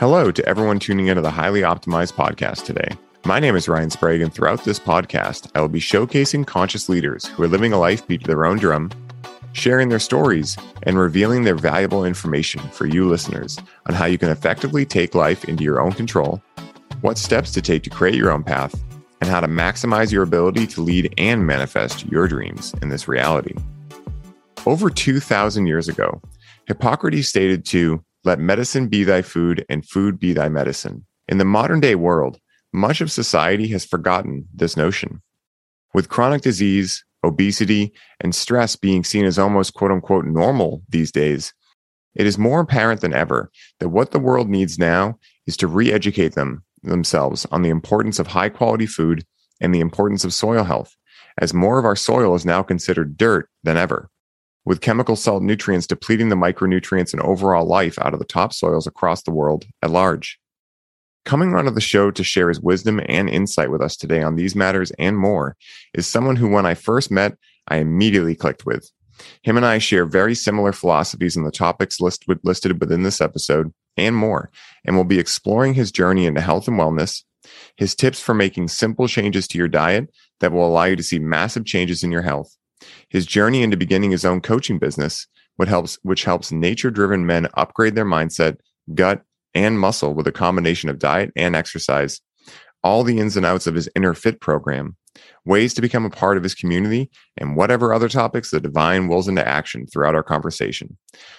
Hello to everyone tuning into the Highly Optimized podcast today. My name is Ryan Sprague, and throughout this podcast, I will be showcasing conscious leaders who are living a life beat to their own drum, sharing their stories, and revealing their valuable information for you listeners on how you can effectively take life into your own control, what steps to take to create your own path, and how to maximize your ability to lead and manifest your dreams in this reality. Over 2,000 years ago, Hippocrates stated to let medicine be thy food and food be thy medicine. In the modern day world, much of society has forgotten this notion. With chronic disease, obesity, and stress being seen as almost quote unquote normal these days, it is more apparent than ever that what the world needs now is to re educate them themselves on the importance of high quality food and the importance of soil health, as more of our soil is now considered dirt than ever with chemical salt nutrients depleting the micronutrients and overall life out of the topsoils across the world at large. Coming onto the show to share his wisdom and insight with us today on these matters and more is someone who, when I first met, I immediately clicked with. Him and I share very similar philosophies in the topics list, listed within this episode and more, and we'll be exploring his journey into health and wellness, his tips for making simple changes to your diet that will allow you to see massive changes in your health, his journey into beginning his own coaching business, which helps, which helps nature driven men upgrade their mindset, gut, and muscle with a combination of diet and exercise, all the ins and outs of his inner fit program, ways to become a part of his community, and whatever other topics the divine wills into action throughout our conversation.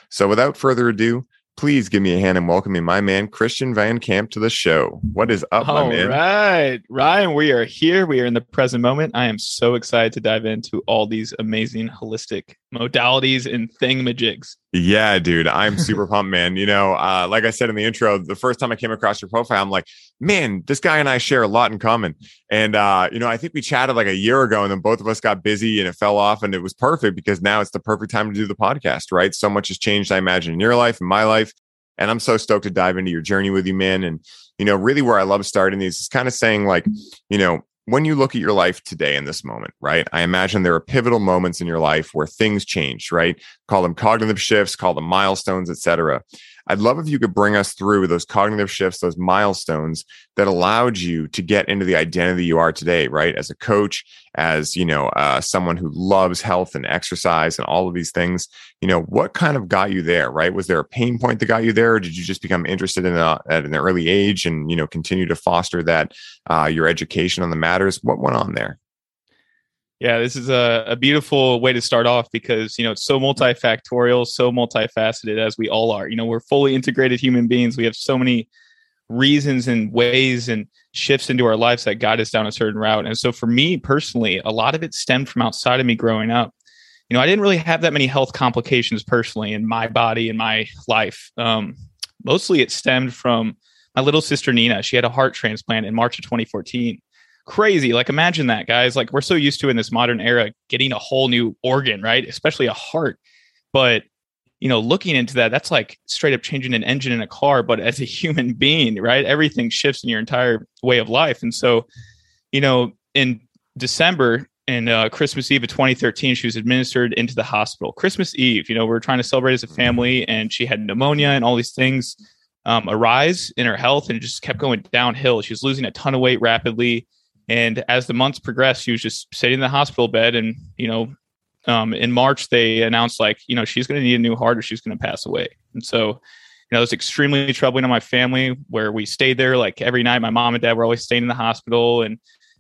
So without further ado, please give me a hand in welcoming my man Christian Van Camp to the show. What is up, All my man? right, Ryan, we are here. We are in the present moment. I am so excited to dive into all these amazing holistic modalities and thingamajigs. Yeah, dude, I'm super pumped, man. You know, uh, like I said in the intro, the first time I came across your profile, I'm like, man, this guy and I share a lot in common. And uh, you know, I think we chatted like a year ago, and then both of us got busy, and it fell off, and it was perfect because now it's the perfect time to do the podcast, right? So much has changed, I imagine, in your life, in my life, and I'm so stoked to dive into your journey with you, man. And you know, really, where I love starting these is kind of saying like, you know, when you look at your life today in this moment, right? I imagine there are pivotal moments in your life where things change, right? Call them cognitive shifts, call them milestones, etc. I'd love if you could bring us through those cognitive shifts, those milestones that allowed you to get into the identity you are today, right? As a coach, as you know, uh, someone who loves health and exercise and all of these things. You know, what kind of got you there, right? Was there a pain point that got you there, or did you just become interested in it at an early age and you know continue to foster that uh, your education on the matters? What went on there? Yeah, this is a, a beautiful way to start off because you know it's so multifactorial, so multifaceted as we all are. You know, we're fully integrated human beings. We have so many reasons and ways and shifts into our lives that guide us down a certain route. And so for me personally, a lot of it stemmed from outside of me growing up. You know, I didn't really have that many health complications personally in my body and my life. Um, mostly it stemmed from my little sister Nina. She had a heart transplant in March of 2014 crazy. Like imagine that, guys. Like we're so used to in this modern era getting a whole new organ, right? Especially a heart. But you know, looking into that, that's like straight up changing an engine in a car. But as a human being, right, everything shifts in your entire way of life. And so, you know, in December and uh, Christmas Eve of 2013, she was administered into the hospital. Christmas Eve, you know, we are trying to celebrate as a family, and she had pneumonia and all these things um, arise in her health, and it just kept going downhill. She was losing a ton of weight rapidly. And as the months progressed, she was just sitting in the hospital bed. And, you know, um, in March, they announced, like, you know, she's going to need a new heart or she's going to pass away. And so, you know, it was extremely troubling on my family where we stayed there like every night. My mom and dad were always staying in the hospital and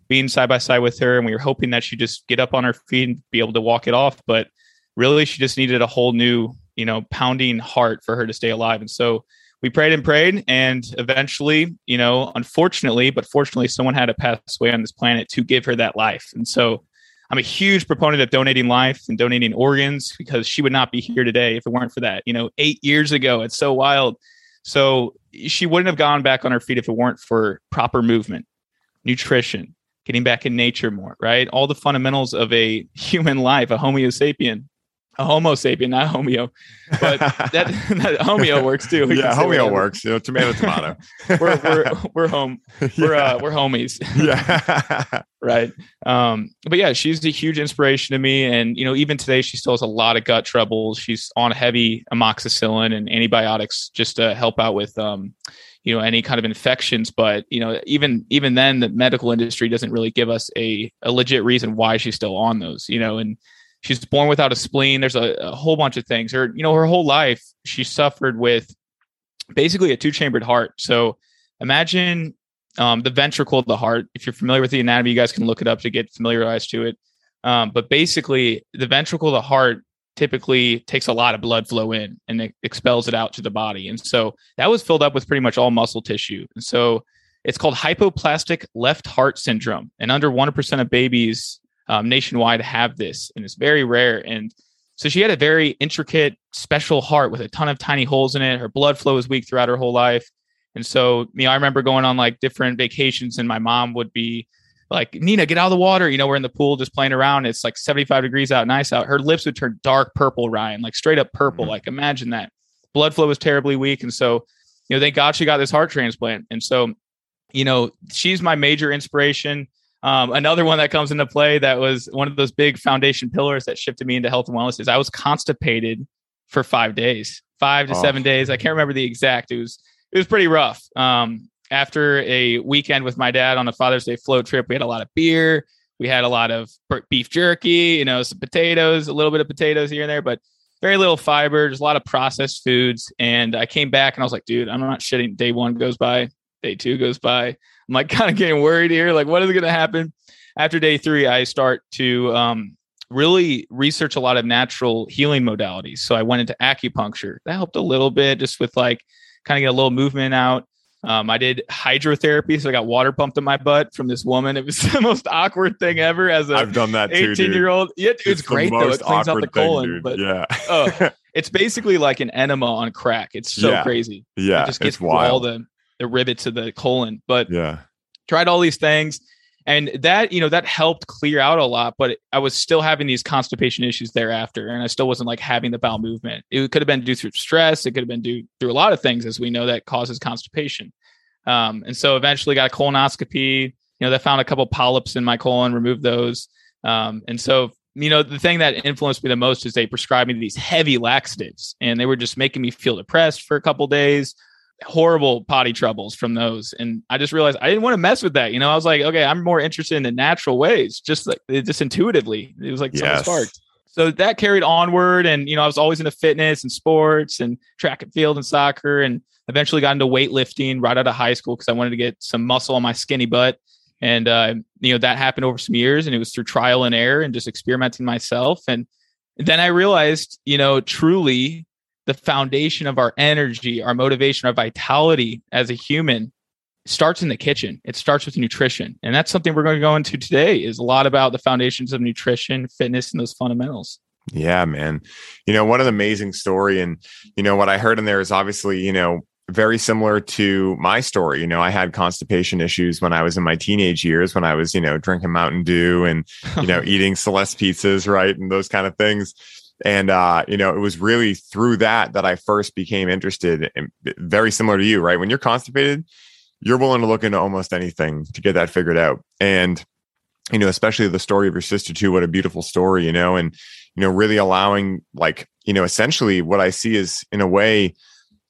being side by side with her. And we were hoping that she'd just get up on her feet and be able to walk it off. But really, she just needed a whole new, you know, pounding heart for her to stay alive. And so, we prayed and prayed and eventually you know unfortunately but fortunately someone had to pass away on this planet to give her that life. And so i'm a huge proponent of donating life and donating organs because she would not be here today if it weren't for that you know eight years ago. It's so wild. So she wouldn't have gone back on her feet if it weren't for proper movement nutrition getting back in nature more right? All the fundamentals of a human life a homo sapien a Homo sapien, not Homeo, but that, that Homeo works too. We yeah, Homeo works. You know, tomato, tomato. we're we're we're home. We're yeah. uh, we're homies. yeah. right. Um, but yeah, she's a huge inspiration to me, and you know, even today, she still has a lot of gut troubles. She's on heavy amoxicillin and antibiotics just to help out with um, you know any kind of infections but you know even even then the medical industry doesn't really give us a, a legit reason why she's still on those you know and she's born without a spleen there's a, a whole bunch of things her you know her whole life she suffered with basically a two chambered heart so imagine um, the ventricle of the heart if you're familiar with the anatomy you guys can look it up to get familiarized to it um, but basically the ventricle of the heart typically takes a lot of blood flow in and it expels it out to the body. And so that was filled up with pretty much all muscle tissue. And so it's called hypoplastic left heart syndrome. And under 1% of babies um, nationwide have this, and it's very rare. And so she had a very intricate, special heart with a ton of tiny holes in it. Her blood flow was weak throughout her whole life. And so, you know, I remember going on like different vacations, and my mom would be like Nina, get out of the water. You know, we're in the pool just playing around. It's like 75 degrees out, nice out. Her lips would turn dark purple, Ryan, like straight up purple. Mm-hmm. Like imagine that. Blood flow was terribly weak. And so, you know, thank God she got this heart transplant. And so, you know, she's my major inspiration. Um, another one that comes into play that was one of those big foundation pillars that shifted me into health and wellness is I was constipated for five days, five to oh. seven days. I can't remember the exact. It was it was pretty rough. Um, after a weekend with my dad on a Father's Day float trip, we had a lot of beer. We had a lot of beef jerky, you know, some potatoes, a little bit of potatoes here and there, but very little fiber, just a lot of processed foods. And I came back and I was like, dude, I'm not shitting. Day one goes by, day two goes by. I'm like kind of getting worried here. Like, what is going to happen? After day three, I start to um, really research a lot of natural healing modalities. So I went into acupuncture. That helped a little bit just with like kind of get a little movement out. Um, I did hydrotherapy, so I got water pumped in my butt from this woman. It was the most awkward thing ever. As a I've done that too, 18 year old, yeah, it's, it's great though. It cleans out the colon, thing, but yeah, uh, it's basically like an enema on crack. It's so yeah. crazy. Yeah, it just gets all the the rivets of the colon. But yeah, tried all these things and that you know that helped clear out a lot but i was still having these constipation issues thereafter and i still wasn't like having the bowel movement. It could have been due through stress it could have been due through a lot of things as we know that causes constipation. Um, and so eventually got a colonoscopy you know they found a couple polyps in my colon removed those. Um, and so you know the thing that influenced me the most is they prescribed me these heavy laxatives and they were just making me feel depressed for a couple days horrible potty troubles from those. And I just realized I didn't want to mess with that. You know, I was like, okay, I'm more interested in the natural ways, just like just intuitively. It was like yes. something sparked. So that carried onward. And, you know, I was always into fitness and sports and track and field and soccer and eventually got into weightlifting right out of high school because I wanted to get some muscle on my skinny butt. And, uh, you know, that happened over some years and it was through trial and error and just experimenting myself. And then I realized, you know, truly the foundation of our energy, our motivation, our vitality as a human starts in the kitchen. It starts with nutrition. And that's something we're going to go into today is a lot about the foundations of nutrition, fitness, and those fundamentals. Yeah, man. You know, what an amazing story. And, you know, what I heard in there is obviously, you know, very similar to my story. You know, I had constipation issues when I was in my teenage years, when I was, you know, drinking Mountain Dew and, you know, eating Celeste pizzas, right? And those kind of things and uh, you know it was really through that that i first became interested in very similar to you right? When you're constipated you're willing to look into almost anything to get that figured out. And you know especially the story of your sister too what a beautiful story you know? And you know really allowing like you know essentially what i see is in a way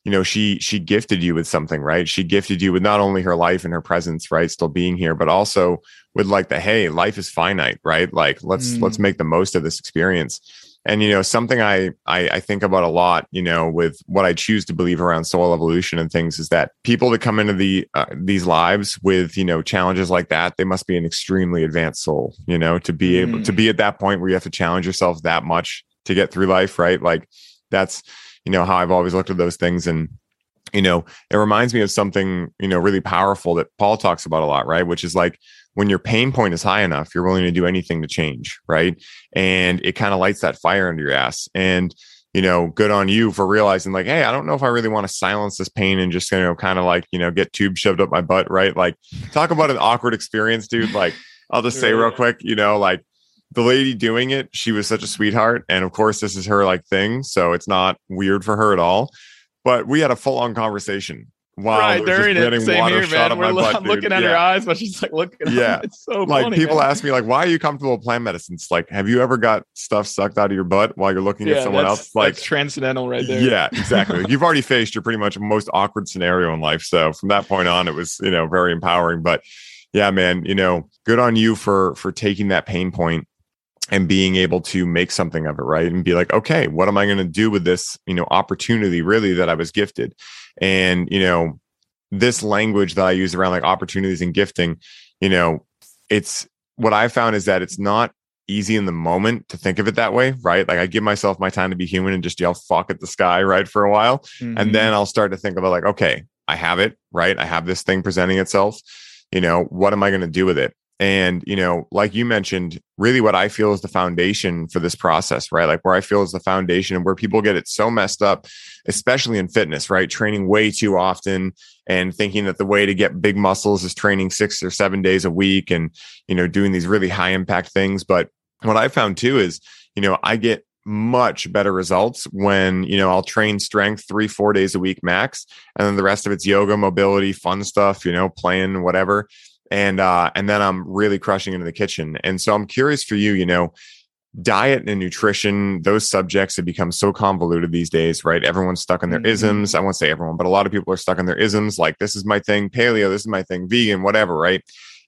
you know she she gifted you with something right? She gifted you with not only her life and her presence right still being here but also with like the hey life is finite right? Like let's mm. let's make the most of this experience and you know something I, I, I think about a lot you know with what i choose to believe around soul evolution and things is that people that come into the uh, these lives with you know challenges like that they must be an extremely advanced soul you know to be able mm. to be at that point where you have to challenge yourself that much to get through life right like that's you know how i've always looked at those things and you know it reminds me of something you know really powerful that paul talks about a lot right which is like when your pain point is high enough, you're willing to do anything to change, right? And it kind of lights that fire under your ass. And you know, good on you for realizing like, hey, I don't know if I really want to silence this pain and just you know, kind of like you know, get tube shoved up my butt, right? Like, talk about an awkward experience, dude. Like, I'll just say real quick, you know, like the lady doing it, she was such a sweetheart. And of course, this is her like thing. So it's not weird for her at all. But we had a full on conversation Wow, right during it. Same here, man. We're butt, looking at yeah. her eyes, but she's like looking. Yeah, it's so like funny, people man. ask me like, why are you comfortable with plant medicines? Like, have you ever got stuff sucked out of your butt while you're looking yeah, at someone else? Like transcendental, right there. Yeah, exactly. You've already faced your pretty much most awkward scenario in life. So from that point on, it was you know very empowering. But yeah, man, you know, good on you for for taking that pain point and being able to make something of it right and be like okay what am i going to do with this you know opportunity really that i was gifted and you know this language that I use around like opportunities and gifting, you know, it's what I found is that it's not easy in the moment to think of it that way, right? Like I give myself my time to be human and just yell fuck at the sky, right, for a while. Mm-hmm. And then I'll start to think about like, okay, I have it, right? I have this thing presenting itself. You know, what am I going to do with it? And, you know, like you mentioned, really what I feel is the foundation for this process, right? Like where I feel is the foundation and where people get it so messed up, especially in fitness, right? Training way too often and thinking that the way to get big muscles is training six or seven days a week and, you know, doing these really high impact things. But what I found too is, you know, I get much better results when you know I'll train strength three four days a week max, and then the rest of it's yoga, mobility, fun stuff, you know, playing whatever and uh, and then I'm really crushing into the kitchen. And so I'm curious for you, you know, diet and nutrition, those subjects have become so convoluted these days, right? Everyone's stuck in their mm-hmm. isms. I won't say everyone, but a lot of people are stuck in their isms. Like this is my thing, paleo, this is my thing, vegan, whatever, right?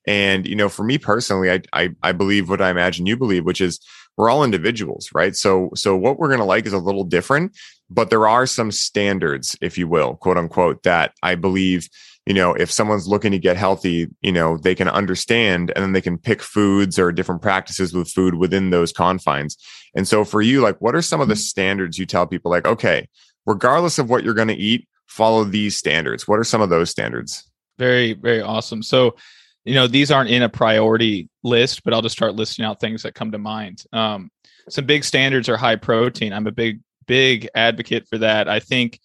And you know, for me personally, I I, I believe what I imagine you believe, which is we're all individuals, right? So so what we're gonna like is a little different, but there are some standards, if you will, quote unquote, that I believe you know, if someone's looking to get healthy, you know, they can understand and then they can pick foods or different practices with food within those confines. And so for you, like, what are some of the mm-hmm. standards you tell people, like, okay, regardless of what you're going to eat, follow these standards? What are some of those standards? Very, very awesome. So, you know, these aren't in a priority list, but I'll just start listing out things that come to mind. Um, some big standards are high protein. I'm a big, big advocate for that. I think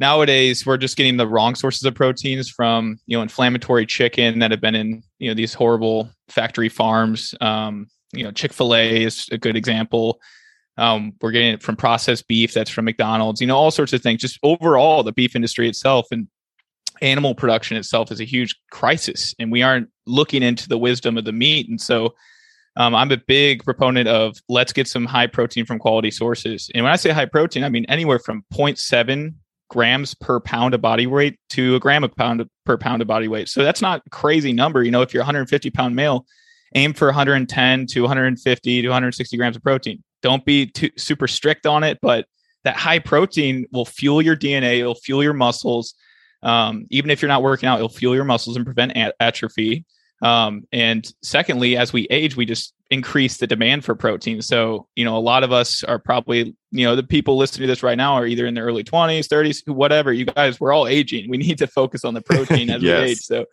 nowadays we're just getting the wrong sources of proteins from you know inflammatory chicken that have been in you know these horrible factory farms. Um, you know chick-fil-a is a good example. Um, we're getting it from processed beef that's from mcdonald's you know all sorts of things. Just overall the beef industry itself and animal production itself is a huge crisis and we aren't looking into the wisdom of the meat. And so um, i'm a big proponent of let's get some high protein from quality sources. And when i say high protein i mean anywhere from 0.7 grams per pound of body weight to a gram of pound per pound of body weight. So that's not crazy number. You know, if you're 150 pound male, aim for 110 to 150 to 160 grams of protein. Don't be too super strict on it, but that high protein will fuel your DNA. It'll fuel your muscles. Um, even if you're not working out, it'll fuel your muscles and prevent atrophy. Um, and secondly, as we age, we just increase the demand for protein. So, you know, a lot of us are probably, you know, the people listening to this right now are either in their early 20s, 30s, whatever. You guys, we're all aging. We need to focus on the protein as yes. we age. So,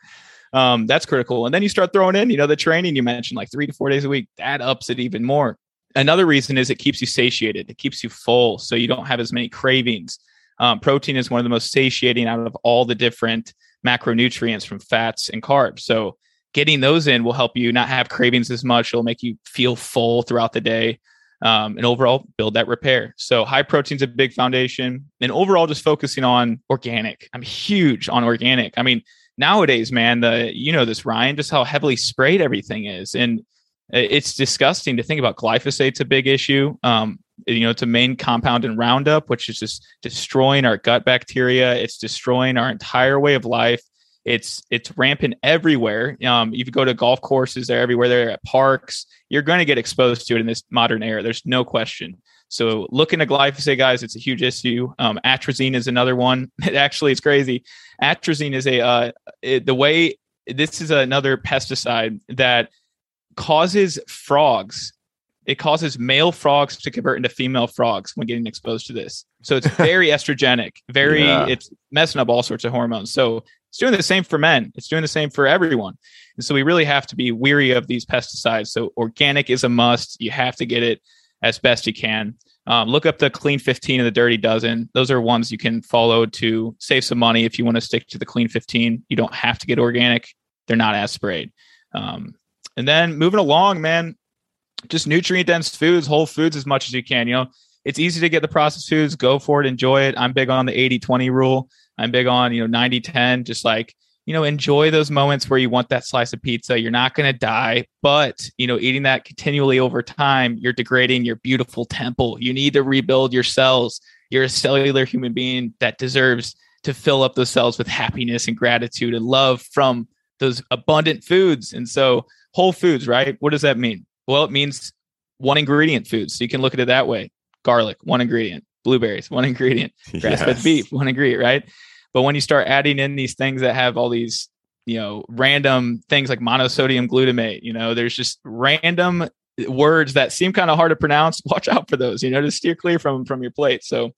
um, that's critical. And then you start throwing in, you know, the training you mentioned, like three to four days a week, that ups it even more. Another reason is it keeps you satiated, it keeps you full. So you don't have as many cravings. Um, protein is one of the most satiating out of all the different macronutrients from fats and carbs. So, getting those in will help you not have cravings as much. It'll make you feel full throughout the day. Um, and overall build that repair. So high protein's a big foundation. And overall, just focusing on organic. I'm huge on organic. I mean, nowadays, man, the you know this Ryan, just how heavily sprayed everything is, and it's disgusting to think about. Glyphosate's a big issue. Um, you know, it's a main compound in Roundup, which is just destroying our gut bacteria. It's destroying our entire way of life. It's it's rampant everywhere. Um, if you go to golf courses, they're everywhere. They're at parks. You're going to get exposed to it in this modern era. There's no question. So look into glyphosate, guys. It's a huge issue. Um, atrazine is another one. It actually, it's crazy. Atrazine is a uh, it, the way this is another pesticide that causes frogs. It causes male frogs to convert into female frogs when getting exposed to this. So it's very estrogenic. Very, yeah. it's messing up all sorts of hormones. So it's doing the same for men. It's doing the same for everyone. And so we really have to be weary of these pesticides. So organic is a must. You have to get it as best you can. Um, look up the clean 15 and the dirty dozen. Those are ones you can follow to save some money if you want to stick to the clean 15. You don't have to get organic. They're not as sprayed. Um, and then moving along, man, just nutrient dense foods, whole foods as much as you can. You know, it's easy to get the processed foods, go for it, enjoy it. I'm big on the 80 20 rule. I'm big on, you know, 90 10, just like, you know, enjoy those moments where you want that slice of pizza. You're not going to die, but, you know, eating that continually over time, you're degrading your beautiful temple. You need to rebuild your cells. You're a cellular human being that deserves to fill up those cells with happiness and gratitude and love from those abundant foods. And so, whole foods, right? What does that mean? Well, it means one ingredient foods. So you can look at it that way. Garlic, one ingredient. Blueberries, one ingredient. Grass-fed yes. beef, one ingredient, right? But when you start adding in these things that have all these, you know, random things like monosodium glutamate, you know, there's just random words that seem kind of hard to pronounce. Watch out for those, you know, to steer clear from from your plate. So,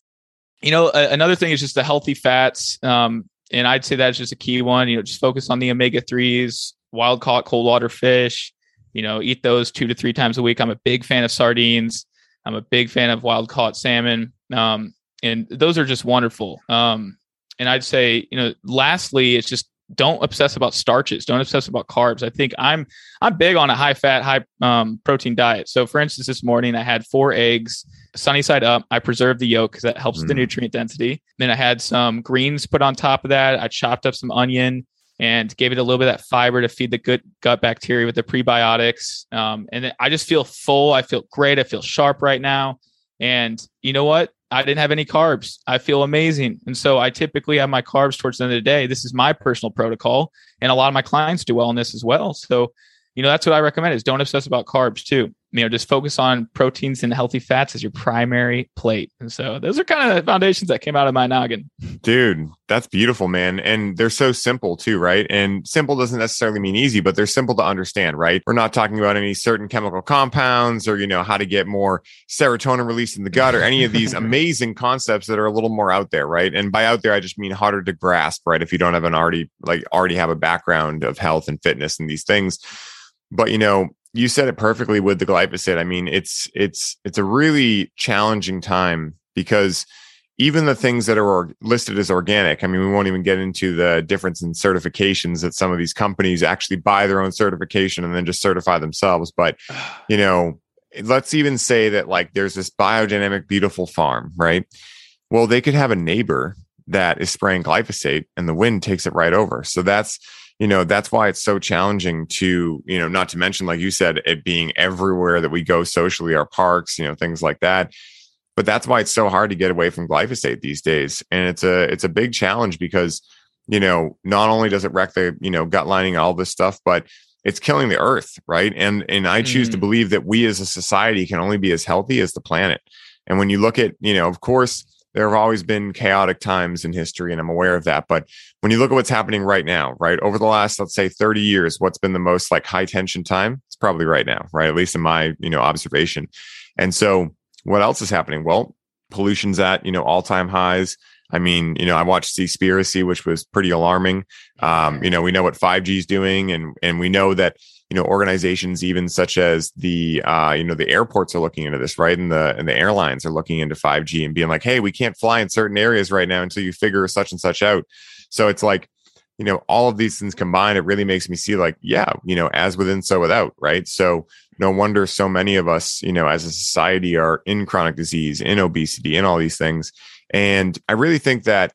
you know, a, another thing is just the healthy fats. Um, and I'd say that's just a key one. You know, just focus on the omega threes, wild caught cold water fish, you know, eat those two to three times a week. I'm a big fan of sardines. I'm a big fan of wild caught salmon. Um, and those are just wonderful. Um, and I'd say, you know, lastly, it's just don't obsess about starches. Don't obsess about carbs. I think I'm I'm big on a high fat, high um, protein diet. So, for instance, this morning I had four eggs, sunny side up. I preserved the yolk because that helps mm. the nutrient density. Then I had some greens put on top of that. I chopped up some onion, and gave it a little bit of that fiber to feed the good gut bacteria with the prebiotics. Um, and I just feel full. I feel great. I feel sharp right now. And you know what? I didn't have any carbs. I feel amazing. And so I typically have my carbs towards the end of the day. This is my personal protocol. And a lot of my clients do well in this as well. So, you know, that's what I recommend is don't obsess about carbs too you know, just focus on proteins and healthy fats as your primary plate. And so those are kind of the foundations that came out of my noggin. Dude, that's beautiful, man. And they're so simple too, right? And simple doesn't necessarily mean easy, but they're simple to understand, right? We're not talking about any certain chemical compounds or, you know, how to get more serotonin released in the gut or any of these amazing concepts that are a little more out there, right? And by out there, I just mean harder to grasp, right? If you don't have an already, like, already have a background of health and fitness and these things. But, you know, you said it perfectly with the glyphosate. I mean, it's it's it's a really challenging time because even the things that are listed as organic, I mean, we won't even get into the difference in certifications that some of these companies actually buy their own certification and then just certify themselves. But, you know, let's even say that like there's this biodynamic, beautiful farm, right? Well, they could have a neighbor that is spraying glyphosate and the wind takes it right over. So that's you know that's why it's so challenging to you know not to mention like you said it being everywhere that we go socially our parks you know things like that. But that's why it's so hard to get away from glyphosate these days. And it's a it's a big challenge because you know not only does it wreck the you know gut lining all this stuff but it's killing the earth right? And and i choose mm. to believe that we as a society can only be as healthy as the planet. And when you look at you know of course there have always been chaotic times in history and i'm aware of that but when you look at what's happening right now right over the last let's say 30 years what's been the most like high tension time? It's probably right now right at least in my you know observation. And so what else is happening? Well pollution's at you know all-time highs i mean you know i watched seaspiracy which was pretty alarming. Um, you know we know what 5g is doing and and we know that you know organizations even such as the uh, you know the airports are looking into this right? And the and the airlines are looking into 5g and being like hey we can't fly in certain areas right now until you figure such and such out. So it's like you know all of these things combined it really makes me see like yeah you know as within so without right? So no wonder so many of us you know as a society are in chronic disease in obesity in all these things and i really think that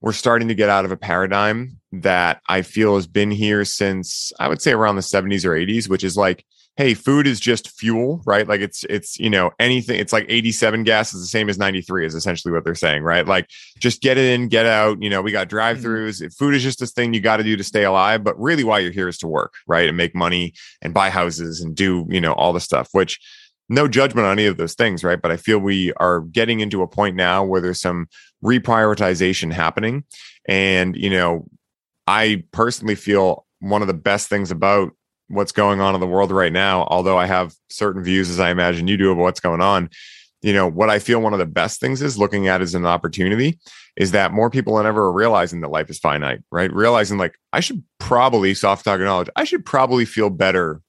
we're starting to get out of a paradigm that I feel has been here since I would say around the 70s or 80s, which is like, hey, food is just fuel, right? Like it's it's you know anything. It's like 87 gas is the same as 93 is essentially what they're saying, right? Like just get it in, get out. You know, we got drive-throughs. Mm-hmm. Food is just this thing you got to do to stay alive, but really why you're here is to work, right, and make money and buy houses and do you know all the stuff, which no judgment on any of those things, right? But I feel we are getting into a point now where there's some reprioritization happening. And, you know, I personally feel one of the best things about what's going on in the world right now, although I have certain views as I imagine you do of what's going on, you know, what I feel one of the best things is looking at as an opportunity is that more people than ever are realizing that life is finite, right? Realizing like I should probably soft talk knowledge, I should probably feel better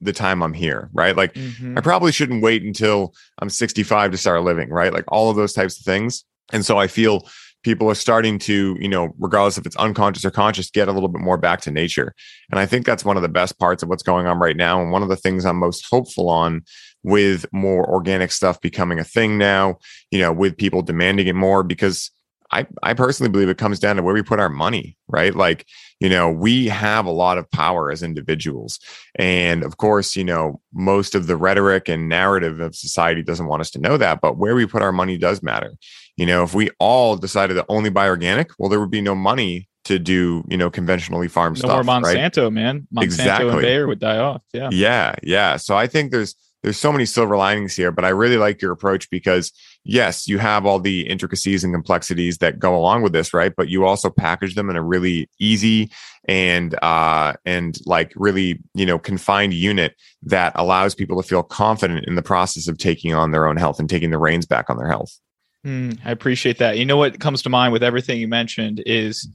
the time I'm here, right? Like mm-hmm. I probably shouldn't wait until I'm 65 to start living, right? Like all of those types of things. And so I feel people are starting to, you know, regardless if it's unconscious or conscious, get a little bit more back to nature. And I think that's one of the best parts of what's going on right now. And one of the things I'm most hopeful on with more organic stuff becoming a thing now, you know, with people demanding it more because I, I personally believe it comes down to where we put our money, right? Like, you know, we have a lot of power as individuals. And of course, you know, most of the rhetoric and narrative of society doesn't want us to know that, but where we put our money does matter. You know, if we all decided to only buy organic, well, there would be no money to do, you know, conventionally farmed no stuff. more Monsanto, right? man. Monsanto Exactly. and Bayer would die off. Yeah. Yeah, yeah. So I think there's there's so many silver linings here, but I really like your approach because yes, you have all the intricacies and complexities that go along with this, right? But you also package them in a really easy and uh and like really, you know, confined unit that allows people to feel confident in the process of taking on their own health and taking the reins back on their health. Mm, I appreciate that. You know what comes to mind with everything you mentioned is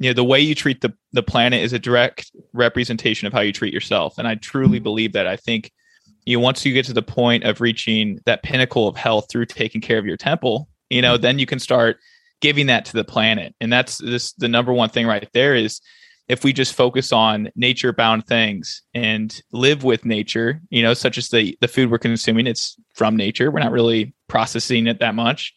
you know the way you treat the the planet is a direct representation of how you treat yourself and I truly believe that. I think you know, once you get to the point of reaching that pinnacle of health through taking care of your temple, you know, then you can start giving that to the planet. And that's this the number one thing right there is if we just focus on nature bound things and live with nature, you know, such as the the food we're consuming, it's from nature. We're not really processing it that much.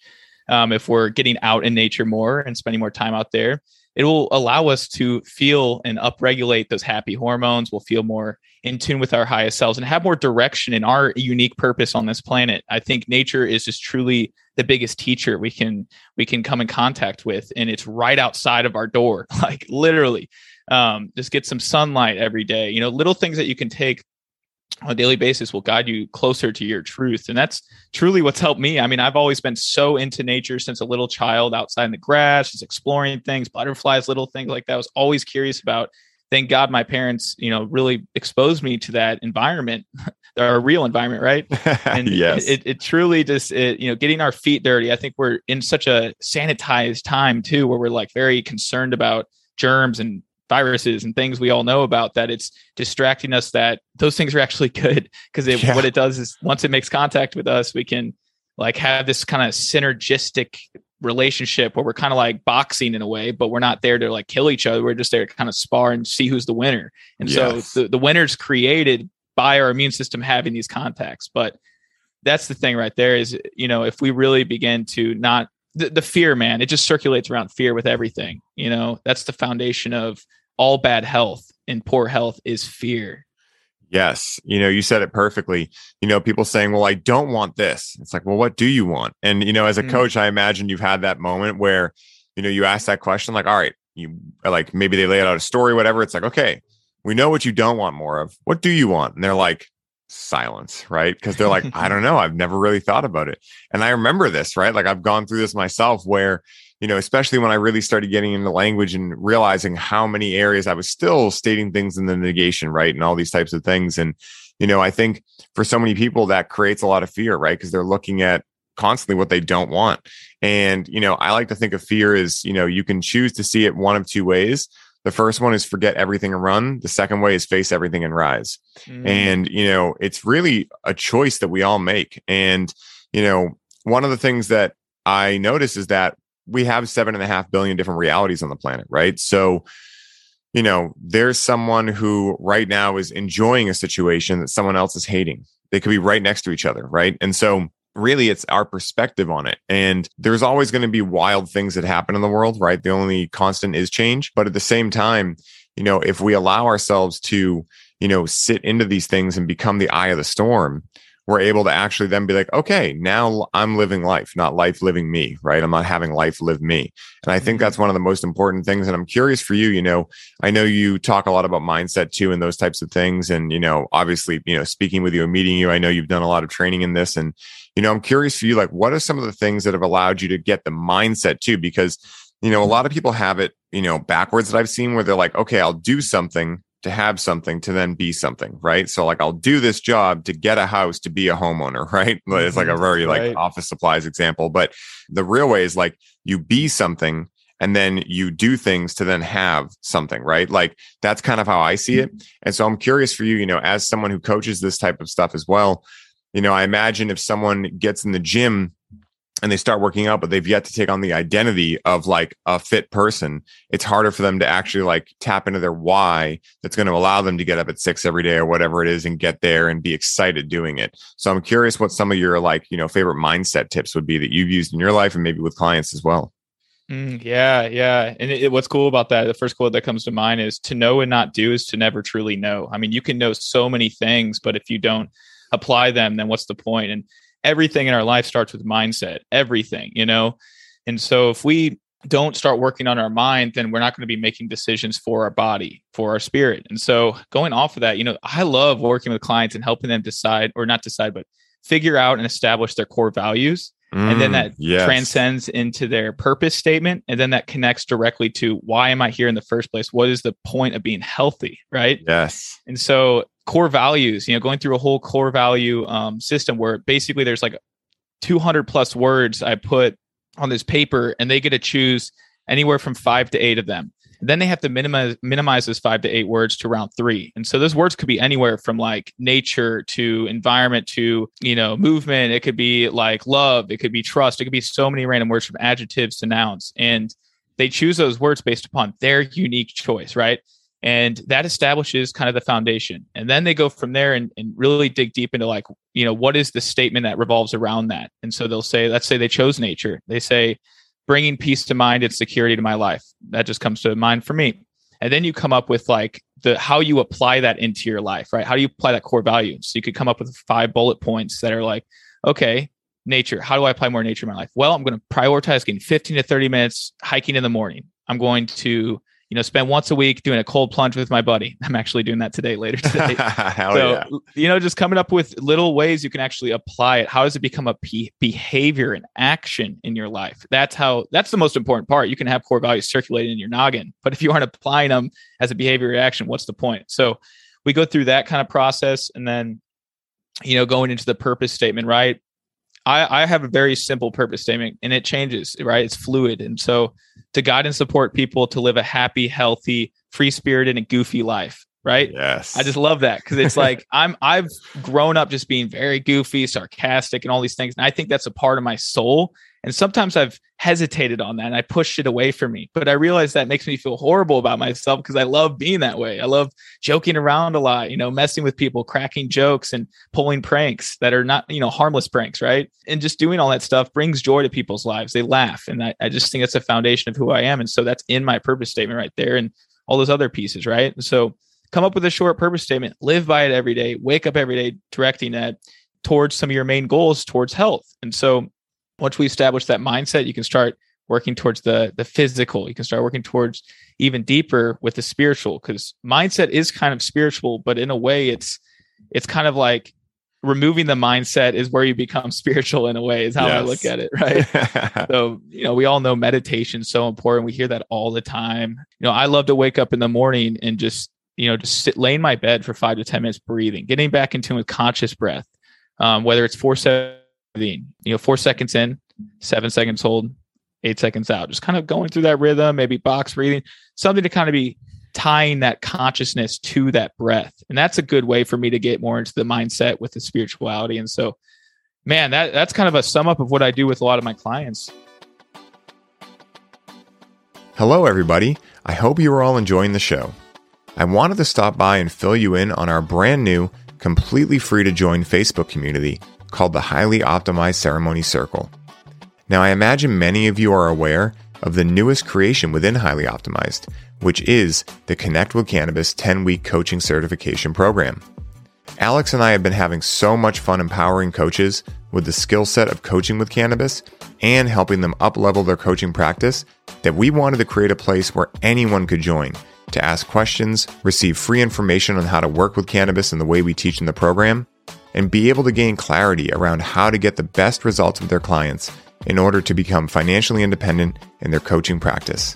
Um, if we're getting out in nature more and spending more time out there, it will allow us to feel and upregulate those happy hormones. We'll feel more in tune with our highest selves and have more direction in our unique purpose on this planet. I think nature is just truly the biggest teacher we can we can come in contact with, and it's right outside of our door, like literally. Um, just get some sunlight every day. You know, little things that you can take on a daily basis will guide you closer to your truth. And that's truly what's helped me. I mean, I've always been so into nature since a little child, outside in the grass, just exploring things, butterflies, little things like that. I was always curious about. Thank God my parents, you know, really exposed me to that environment, our real environment, right? And yes. it, it truly just, it, you know, getting our feet dirty. I think we're in such a sanitized time too, where we're like very concerned about germs and viruses and things we all know about that it's distracting us that those things are actually good because Yeah. what it does is once it makes contact with us we can like have this kind of synergistic relationship where we're kind of like boxing in a way but we're not there to like kill each other. We're just there to kind of spar and see who's the winner. And Yes. so the, the winner's created by our immune system having these contacts. But that's the thing right there is you know if we really begin to not the, the fear man it just circulates around fear with everything you know? That's the foundation of all bad health and poor health is fear Yes. You know, you said it perfectly. You know, people saying, well, I don't want this. It's like, well, what do you want? And, you know, as a Mm. coach, I imagine you've had that moment where, you know, you ask that question, like, all right, you like maybe they lay out a story, whatever. It's like, okay, we know what you don't want more of. What do you want? And they're like, silence, right? Because they're like, I don't know. I've never really thought about it. And I remember this, right? Like I've gone through this myself where, you know, especially when I really started getting into language and realizing how many areas I was still stating things in the negation, right? And all these types of things. And, you know, I think for so many people that creates a lot of fear, right? Because they're looking at constantly what they don't want. And, you know, I like to think of fear as, you know, you can choose to see it one of two ways. The first one is forget everything and run. The second way is face everything and rise. Mm. And, you know, it's really a choice that we all make. And, you know, one of the things that I notice is that we have seven and a half billion different realities on the planet, right? So, you know, there's someone who right now is enjoying a situation that someone else is hating. They could be right next to each other, right? And so, really, it's our perspective on it. And there's always going to be wild things that happen in the world, right? The only constant is change. But at the same time, you know, if we allow ourselves to, you know, sit into these things and become the eye of the storm, we're able to actually then be like, okay, now I'm living life, not life living me, right? I'm not having life live me. And I think Mhm. that's one of the most important things. And I'm curious for you, you know, I know you talk a lot about mindset too and those types of things. And, you know, obviously, you know, speaking with you and meeting you, I know you've done a lot of training in this. And, you know, I'm curious for you, like, what are some of the things that have allowed you to get the mindset too? Because, you know, a lot of people have it, you know, backwards that I've seen where they're like, okay, I'll do something to have something to then be something, right? So like I'll do this job to get a house to be a homeowner, right? It's like a Mhm, very like right. office supplies example, but the real way is like you be something and then you do things to then have something, right? Like that's kind of how I see it. And so I'm curious for you, you know, as someone who coaches this type of stuff as well, you know, I imagine if someone gets in the gym and they start working out, but they've yet to take on the identity of like a fit person, it's harder for them to actually like tap into their why that's going to allow them to get up at six every day or whatever it is and get there and be excited doing it. So I'm curious what some of your like, you know, favorite mindset tips would be that you've used in your life and maybe with clients as well. Mm, yeah, yeah. And it, what's cool about that, the first quote that comes to mind is to know and not do is to never truly know. I mean, you can know so many things, but if you don't apply them, then what's the point? And everything in our life starts with mindset, everything, you know? And so if we don't start working on our mind, then we're not going to be making decisions for our body, for our spirit. And so going off of that, you know, I love working with clients and helping them decide or not decide, but figure out and establish their core values. Mm, and then that yes. transcends into their purpose statement. And then that connects directly to why am I here in the first place? What is the point of being healthy? Right. Yes. And so core values, you know, going through a whole core value um, system where basically there's like 200 plus words I put on this paper and they get to choose anywhere from five to eight of them. Then they have to minimize minimize those five to eight words to round three. And so those words could be anywhere from like nature to environment to, you know, movement. It could be like love. It could be trust. It could be so many random words from adjectives to nouns. And they choose those words based upon their unique choice, right? and that establishes kind of the foundation and then they go from there and, and, really dig deep into like you know what is the statement that revolves around that and so they'll say let's say they chose nature they say bringing peace to mind and security to my life. That just comes to mind for me. And then you come up with like the how you apply that into your life right? How do you apply that core value so you could come up with five bullet points that are like okay nature how do i apply more nature in my life? Well i'm going to prioritize getting 15 to 30 minutes hiking in the morning. I'm going to you know, spend once a week doing a cold plunge with my buddy. I'm actually doing that today, later today. so, yeah. you know, just coming up with little ways you can actually apply it. How does it become a p- behavior and action in your life? That's how, that's the most important part. You can have core values circulating in your noggin, but if you aren't applying them as a behavior reaction, what's the point? So we go through that kind of process and then, you know, going into the purpose statement, right? I, I have a very simple purpose statement and it changes, right? It's fluid. And so to guide and support people to live a happy, healthy, free spirited, and goofy life. Right. Yes. I just love that because it's like I'm I've grown up just being very goofy, sarcastic, and all these things. And I think that's a part of my soul. And sometimes I've hesitated on that and I pushed it away from me. But I realize that makes me feel horrible about myself because I love being that way. I love joking around a lot, you know, messing with people, cracking jokes and pulling pranks that are not, you know, harmless pranks, right? And just doing all that stuff brings joy to people's lives. They laugh. And I, I just think that's a foundation of who I am. And so that's in my purpose statement right there and all those other pieces, right? And so come up with a short purpose statement, live by it every day, wake up every day directing that towards some of your main goals towards health. And so once we establish that mindset, you can start working towards the the physical. You can start working towards even deeper with the spiritual because mindset is kind of spiritual, but in a way, it's it's kind of like removing the mindset is where you become spiritual in a way is how yes. I look at it, right? so, you know, we all know meditation is so important. We hear that all the time. You know, I love to wake up in the morning and just, you know, just sit lay in my bed for five to 10 minutes breathing, getting back into with conscious breath. Um, whether it's four seven you know, four seconds in, seven seconds hold, eight seconds out. Just kind of going through that rhythm, maybe box breathing, something to kind of be tying that consciousness to that breath. And that's a good way for me to get more into the mindset with the spirituality. And so, man, that, that's kind of a sum up of what I do with a lot of my clients. Hello, everybody. I hope you are all enjoying the show. I wanted to stop by and fill you in on our brand new, completely free to join Facebook community called the Highly Optimized Ceremony Circle. Now, I imagine many of you are aware of the newest creation within Highly Optimized, which is the Connect with Cannabis 10 week coaching certification program. Alex and I have been having so much fun empowering coaches with the skill set of coaching with cannabis and helping them up level their coaching practice that we wanted to create a place where anyone could join to ask questions, receive free information on how to work with cannabis in the way we teach in the program, and be able to gain clarity around how to get the best results with their clients in order to become financially independent in their coaching practice.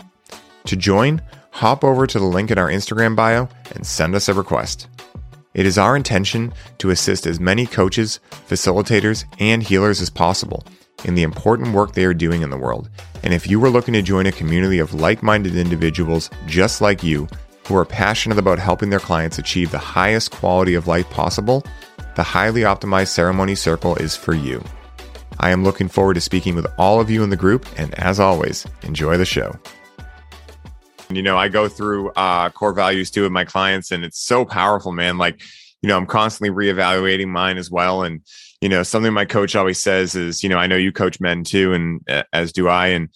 To join, hop over to the link in our Instagram bio and send us a request. It is our intention to assist as many coaches, facilitators, and healers as possible in the important work they are doing in the world. And if you are looking to join a community of like minded individuals just like you who are passionate about helping their clients achieve the highest quality of life possible, the highly optimized ceremony circle is for you. I am looking forward to speaking with all of you in the group. And as always, enjoy the show. You know, I go through uh, core values too with my clients, and it's so powerful, man. Like, you know, I'm constantly reevaluating mine as well. And, you know, something my coach always says is, you know, I know you coach men too, and uh, as do I. And,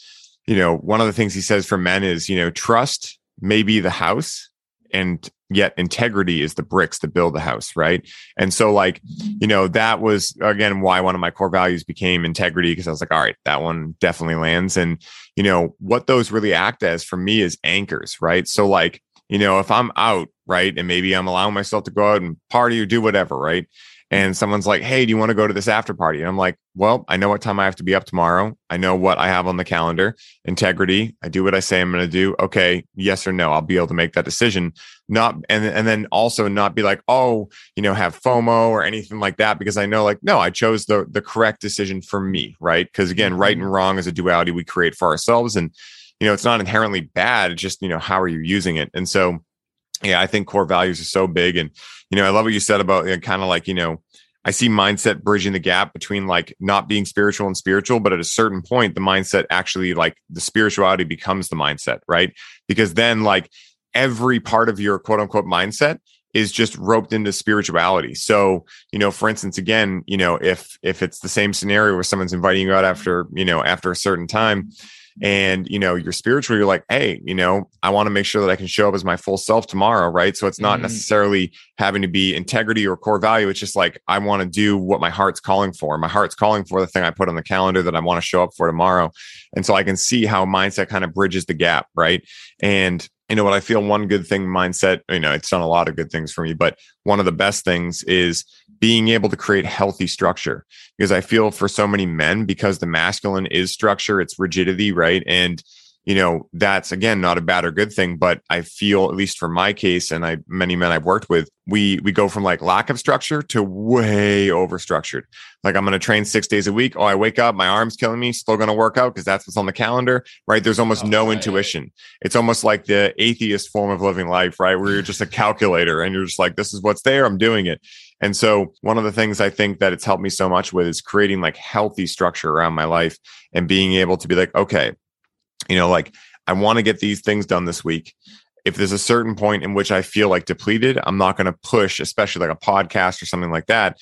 you know, one of the things he says for men is, you know, trust may be the house and yet integrity is the bricks that build the house right? And so like mm-hmm. you know that was again why one of my core values became integrity because i was like all right that one definitely lands. And you know what those really act as for me is anchors right? So like you know if i'm out right and maybe i'm allowing myself to go out and party or do whatever right and someone's like, Hey, do you want to go to this after party? And I'm like, Well, I know what time I have to be up tomorrow. I know what I have on the calendar. Integrity. I do what I say I'm going to do. Okay. Yes or no. I'll be able to make that decision. Not, and, and then also not be like, Oh, you know, have FOMO or anything like that because I know like, no, I chose the, the correct decision for me. Right. Cause again, right and mm-hmm. wrong is a duality we create for ourselves. And, you know, it's not inherently bad. It's just, you know, how are you using it? And so, yeah, I think core values are so big. And, you know, I love what you said about uh, you know, kind of like, you know, I see mindset bridging the gap between like not being spiritual and spiritual, but at a certain point, the mindset actually like the spirituality becomes the mindset, right? Because then like every part of your quote unquote mindset is just roped into spirituality. So, you know, for instance, again, you know, if if it's the same scenario where someone's inviting you out after, you know, after a certain time, and you know you're spiritual you're like hey you know i want to make sure that i can show up as my full self tomorrow right? So it's not mm. necessarily having to be integrity or core value it's just like i want to do what my heart's calling for. My heart's calling for the thing i put on the calendar that i want to show up for tomorrow. And so i can see how mindset kind of bridges the gap right? And you know what I feel one good thing mindset, you know, it's done a lot of good things for me, but one of the best things is being able to create healthy structure because I feel for so many men, because the masculine is structure, it's rigidity, right? And you know that's again not a bad or good thing but i feel at least for my case and i many men i've worked with we we go from like lack of structure to way over structured like i'm going to train six days a week. Oh i wake up my arm's killing me still going to work out because that's what's on the calendar right? There's almost oh, no right. intuition. It's almost like the atheist form of living life right? Where you're just a calculator and you're just like this is what's there i'm doing it. And so one of the things I think that it's helped me so much with is creating like healthy structure around my life and being able to be like, okay, you know, like I want to get these things done this week. If there's a certain point in which I feel like depleted, I'm not going to push, especially like a podcast or something like that,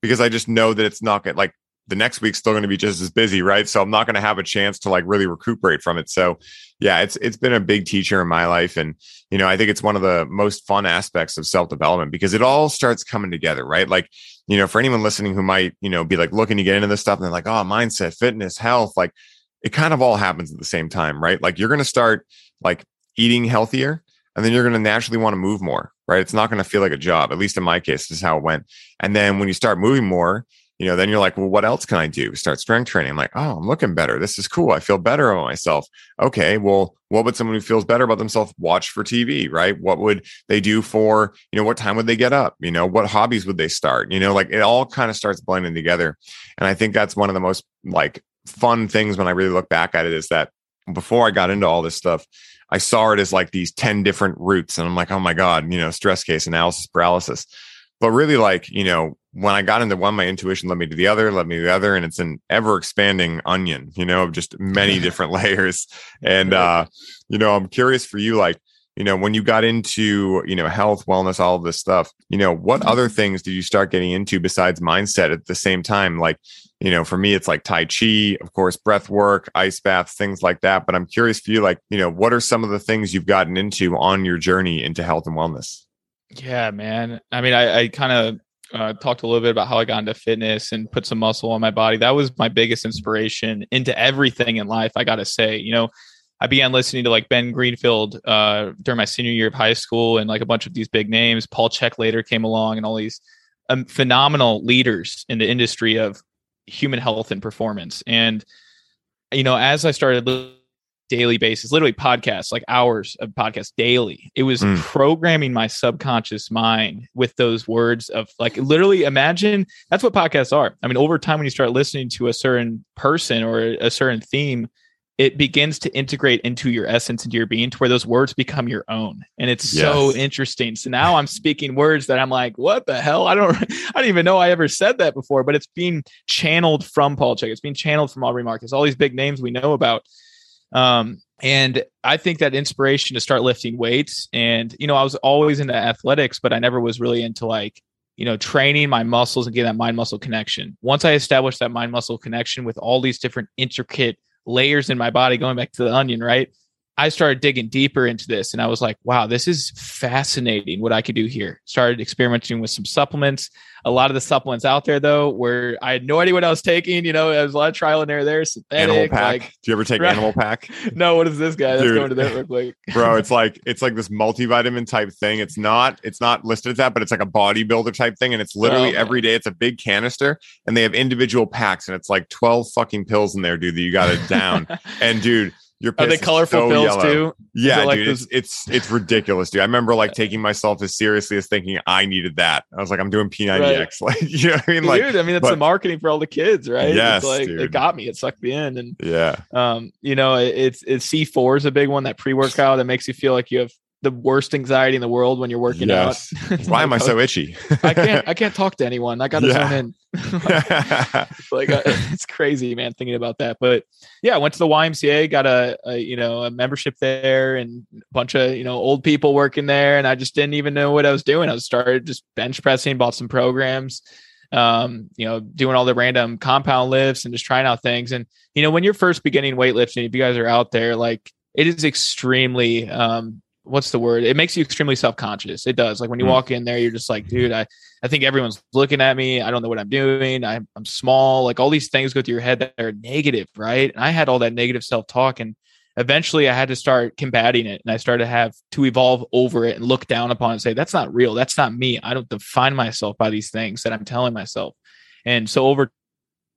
because I just know that it's not going like the next week's still going to be just as busy, right? So I'm not going to have a chance to like really recuperate from it. So yeah, it's it's been a big teacher in my life and you know, I think it's one of the most fun aspects of self-development because it all starts coming together, right? Like, you know, for anyone listening who might, you know, be like looking to get into this stuff and they're like, "Oh, mindset, fitness, health, like it kind of all happens at the same time, right? Like you're going to start like eating healthier and then you're going to naturally want to move more, right? It's not going to feel like a job. At least in my case, this is how it went. And then when you start moving more, you know, then you're like, well, what else can I do? Start strength training. I'm like, oh, I'm looking better. This is cool. I feel better about myself. Okay. Well, what would someone who feels better about themselves watch for TV, right? What would they do for, you know, what time would they get up? You know, what hobbies would they start? You know, like it all kind of starts blending together. And I think that's one of the most like fun things when I really look back at it is that before I got into all this stuff, I saw it as like these 10 different routes. And I'm like, oh my God, you know, stress case analysis paralysis. But really, like, you know, when I got into one, my intuition led me to the other, led me to the other. And it's an ever expanding onion, you know, of just many different layers. And, uh, you know, I'm curious for you, like, you know when you got into you know health wellness all of this stuff you know what mm-hmm. other things did you start getting into besides mindset at the same time like you know for me it's like tai chi of course breath work ice baths things like that but i'm curious for you like you know what are some of the things you've gotten into on your journey into health and wellness yeah man i mean i, I kind of uh, talked a little bit about how I got into fitness and put some muscle on my body. That was my biggest inspiration into everything in life. I got to say, you know, I began listening to like Ben Greenfield uh, during my senior year of high school, and like a bunch of these big names. Paul Chek later came along, and all these um, phenomenal leaders in the industry of human health and performance. And you know, as I started daily basis, literally podcasts, like hours of podcasts daily. It was mm. programming my subconscious mind with those words of like literally imagine that's what podcasts are. I mean, over time when you start listening to a certain person or a certain theme, it begins to integrate into your essence, into your being, to where those words become your own. And it's yes. so interesting. So now I'm speaking words that I'm like, what the hell? I don't, I don't even know I ever said that before, but it's being channeled from Paul Chek. It's being channeled from Aubrey Marcus, all these big names we know about. Um, and I think that inspiration to start lifting weights and, you know, I was always into athletics, but I never was really into like, you know, training my muscles and getting that mind muscle connection. Once I established that mind muscle connection with all these different intricate layers in my body, going back to the onion, right? I started digging deeper into this and I was like, wow, this is fascinating what I could do here. Started experimenting with some supplements. A lot of the supplements out there though, where I had no idea what I was taking, you know, there was a lot of trial and error there. Synthetic, animal pack. Like, do you ever take right? animal pack? no, what is this guy? Let's go into that real quick. Bro, it's like it's like this multivitamin type thing. It's not, it's not listed as that, but it's like a bodybuilder type thing. And it's literally oh, every day. It's a big canister and they have individual packs and it's like 12 fucking pills in there, dude, that you got it down. and dude, your Are they colorful so pills yellow. too? Yeah, like dude, it's, it's it's ridiculous, dude. I remember like taking myself as seriously as thinking I needed that. I was like, I'm doing P90X, right. like you know what I mean? Like, dude, I mean, it's but, the marketing for all the kids, right? Yes, it's like dude. it got me. It sucked me in, and yeah, um, you know, it's it's C4 is a big one that pre workout that makes you feel like you have the worst anxiety in the world when you're working yes. out. Why am I so itchy? I can't I can't talk to anyone. I got to yeah. zone in. it's like uh, it's crazy, man, thinking about that. But yeah, I went to the YMCA, got a, a, you know a membership there, and a bunch of you know old people working there, and I just didn't even know what I was doing. I started just bench pressing, bought some programs, um, you know, doing all the random compound lifts and just trying out things. And you know, when you're first beginning weightlifting, if you guys are out there, like it is extremely um, what's the word? It makes you extremely self conscious. It does. Like when you mm. walk in there, you're just like, dude, I, I think everyone's looking at me. I don't know what I'm doing. I, I'm small. Like all these things go through your head that are negative, right? And I had all that negative self talk, and eventually I had to start combating it, and I started to have to evolve over it and look down upon it and say, that's not real. That's not me. I don't define myself by these things that I'm telling myself. And so over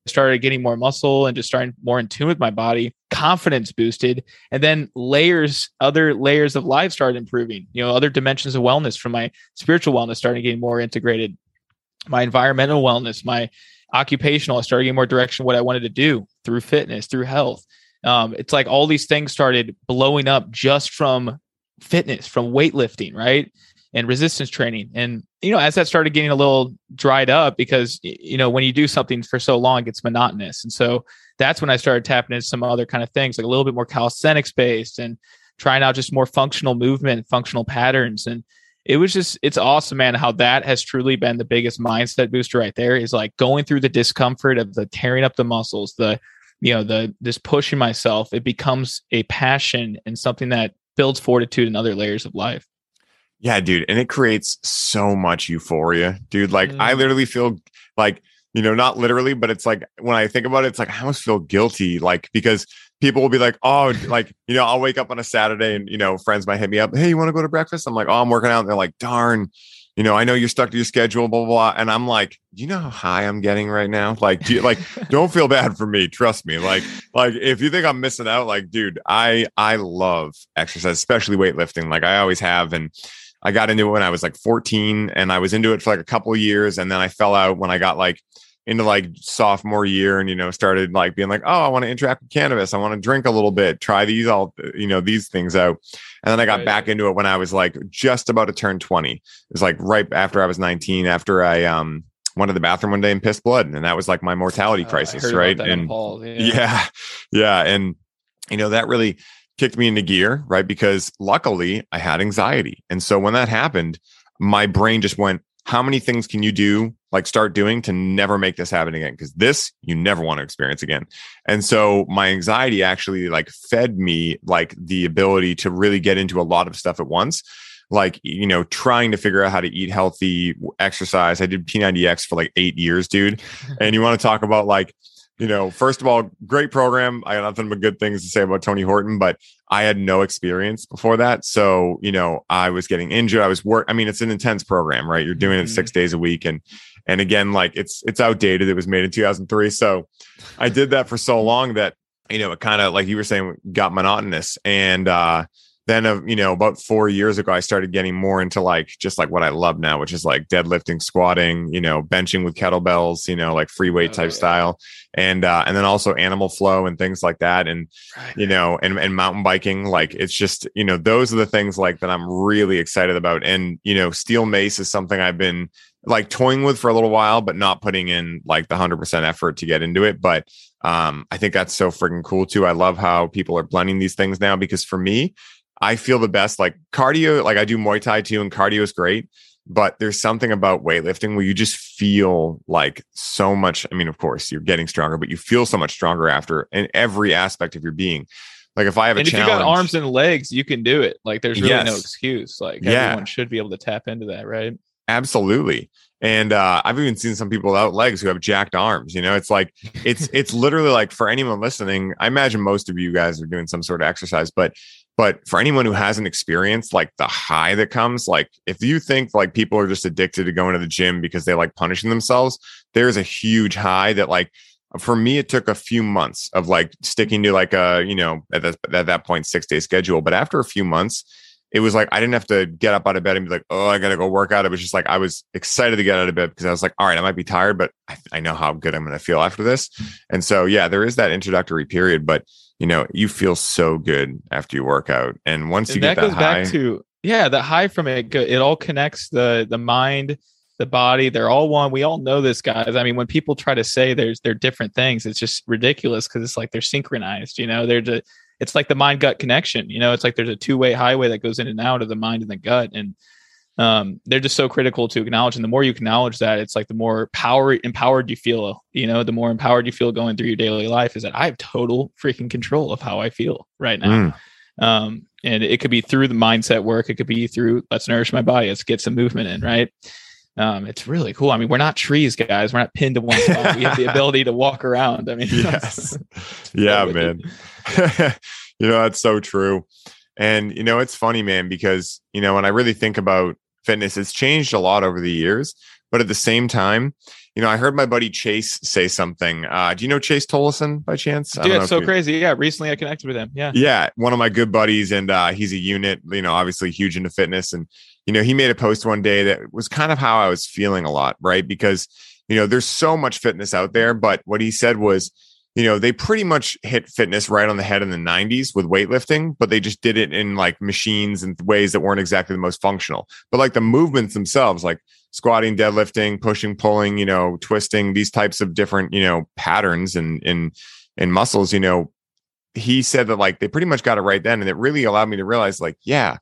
started getting more muscle and just starting more in tune with my body confidence boosted. And then layers other layers of life started improving you know other dimensions of wellness from my spiritual wellness started getting more integrated. My environmental wellness my occupational i started getting more direction what i wanted to do through fitness through health. Um, it's like all these things started blowing up just from fitness from weightlifting right and resistance training. And, you know, as that started getting a little dried up because, you know, when you do something for so long, it's monotonous. And so that's when I started tapping into some other kind of things, like a little bit more calisthenics based and trying out just more functional movement, functional patterns. And it was just, it's awesome, man, how that has truly been the biggest mindset booster right there is like going through the discomfort of the tearing up the muscles, the, you know, the, this pushing myself, it becomes a passion and something that builds fortitude in other layers of life. Yeah, dude. And it creates so much euphoria, dude. Like, mm. I literally feel like, you know, not literally, but it's like when I think about it, it's like I almost feel guilty, like, because people will be like, oh, like, you know, I'll wake up on a Saturday and, you know, friends might hit me up. Hey, you want to go to breakfast? I'm like, oh, I'm working out. And they're like, darn, you know, I know you're stuck to your schedule, blah, blah, blah. And I'm like, do you know how high I'm getting right now? Like, do you, like, don't feel bad for me. Trust me. Like, like if you think I'm missing out, like, dude, I, I love exercise, especially weightlifting. Like I always have. And, I got into it when I was like 14 and I was into it for like a couple years. And then I fell out when I got like into like sophomore year and, you know, started like being like, oh, I want to interact with cannabis. I want to drink a little bit, try these all, you know, these things out. And then I got right. back into it when I was like just about to turn 20. It was like right after I was 19, after I, um, went to the bathroom one day and pissed blood. And that was like my mortality uh, crisis. right. And yeah. yeah. Yeah. And, you know, that really, kicked me into gear, right? Because luckily I had anxiety. And so when that happened, my brain just went, how many things can you do, like start doing to never make this happen again? Because this you never want to experience again. And so my anxiety actually like fed me like the ability to really get into a lot of stuff at once. Like, you know, trying to figure out how to eat healthy, exercise. I did P90X for like eight years, dude. and you want to talk about like you know, first of all, great program. I got nothing but good things to say about Tony Horton, but I had no experience before that. So, you know, I was getting injured. I was work. I mean, it's an intense program, right? You're doing it mm-hmm. six days a week. And, and again, like it's, it's outdated. It was made in 2003. So I did that for so long that, you know, it kind of, like you were saying, got monotonous. And, uh, then uh, you know about four years ago i started getting more into like just like what i love now which is like deadlifting squatting you know benching with kettlebells you know like free weight type oh, yeah. style and uh and then also animal flow and things like that and right. you know and and mountain biking like it's just you know those are the things like that i'm really excited about and you know steel mace is something i've been like toying with for a little while but not putting in like the 100% effort to get into it but um i think that's so freaking cool too i love how people are blending these things now because for me I feel the best. Like cardio, like I do Muay Thai too, and cardio is great. But there's something about weightlifting where you just feel like so much. I mean, of course, you're getting stronger, but you feel so much stronger after in every aspect of your being. Like if I have and a if challenge, you got arms and legs, you can do it. Like there's really yes. no excuse. Like yeah. everyone should be able to tap into that, right? Absolutely. And uh, I've even seen some people without legs who have jacked arms. You know, it's like it's it's literally like for anyone listening. I imagine most of you guys are doing some sort of exercise, but but for anyone who hasn't experienced like the high that comes, like if you think like people are just addicted to going to the gym because they like punishing themselves, there's a huge high that like for me it took a few months of like sticking to like a you know at, the, at that point six day schedule. But after a few months, it was like I didn't have to get up out of bed and be like, oh, I gotta go work out. It was just like I was excited to get out of bed because I was like, all right, I might be tired, but I, I know how good I'm gonna feel after this. And so yeah, there is that introductory period, but you know, you feel so good after you work out. And once and you that get that goes high, back to yeah, the high from it, it all connects the the mind, the body. They're all one. We all know this, guys. I mean, when people try to say there's they're different things, it's just ridiculous because it's like they're synchronized. You know, they're just it's like the mind gut connection. You know, it's like there's a two way highway that goes in and out of the mind and the gut, and um, they're just so critical to acknowledge. And the more you acknowledge that, it's like the more power empowered you feel. You know, the more empowered you feel going through your daily life is that I have total freaking control of how I feel right now. Mm. Um, and it could be through the mindset work. It could be through let's nourish my body. Let's get some movement in. Right. Um, it's really cool. I mean, we're not trees, guys. We're not pinned to one spot. we have the ability to walk around. I mean, yes, yeah, man. you know, that's so true. And you know, it's funny, man, because you know, when I really think about fitness. It's changed a lot over the years, but at the same time, you know, I heard my buddy Chase say something. Uh, do you know Chase Tolleson by chance? Dude, it's so crazy. Yeah, recently I connected with him. Yeah, yeah, one of my good buddies, and uh, he's a unit. You know, obviously huge into fitness, and you know, he made a post one day that was kind of how I was feeling a lot, right? Because you know, there's so much fitness out there, but what he said was you know, they pretty much hit fitness right on the head in the 90s with weightlifting, but they just did it in like machines and ways that weren't exactly the most functional. But like the movements themselves, like squatting, deadlifting, pushing, pulling, you know, twisting, these types of different, you know, patterns and in in muscles, you know, he said that like they pretty much got it right then. And it really allowed me to realize, like, yeah,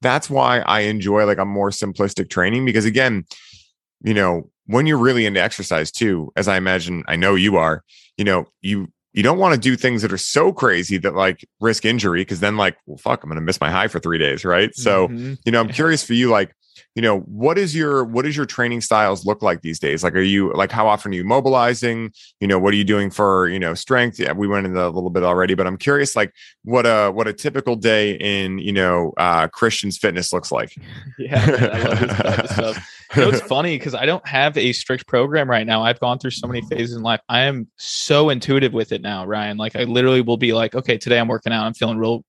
that's why I enjoy like a more simplistic training because again, you know, when you're really into exercise too, as I imagine I know you are, you know, you you don't want to do things that are so crazy that like risk injury because then like, well, fuck, I'm going to miss my high for three days, right? So, mm-hmm. you know, I'm curious for you, like, you know, what is your what is your training styles look like these days? Like, are you like how often are you mobilizing? You know, what are you doing for you know strength? Yeah, we went into a little bit already, but I'm curious, like, what a what a typical day in you know uh Christian's fitness looks like. yeah, I love this type of stuff. You know, it's funny because I don't have a strict program right now. I've gone through so many phases in life. I am so intuitive with it now, Ryan. Like I literally will be like, okay, today I'm working out. I'm feeling real.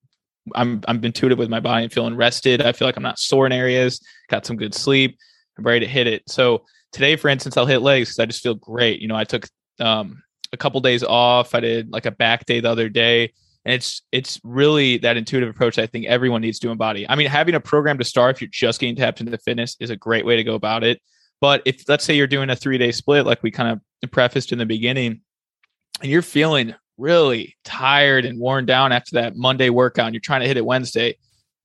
I'm I'm intuitive with my body. I'm feeling rested. I feel like I'm not sore in areas. Got some good sleep. I'm ready to hit it. So today, for instance, I'll hit legs because I just feel great. You know, I took um, a couple days off. I did like a back day the other day and it's it's really that intuitive approach I think everyone needs to embody. I mean, having a program to start if you're just getting tapped into fitness is a great way to go about it. But if let's say you're doing a three day split, like we kind of prefaced in the beginning, and you're feeling really tired and worn down after that Monday workout, and you're trying to hit it Wednesday,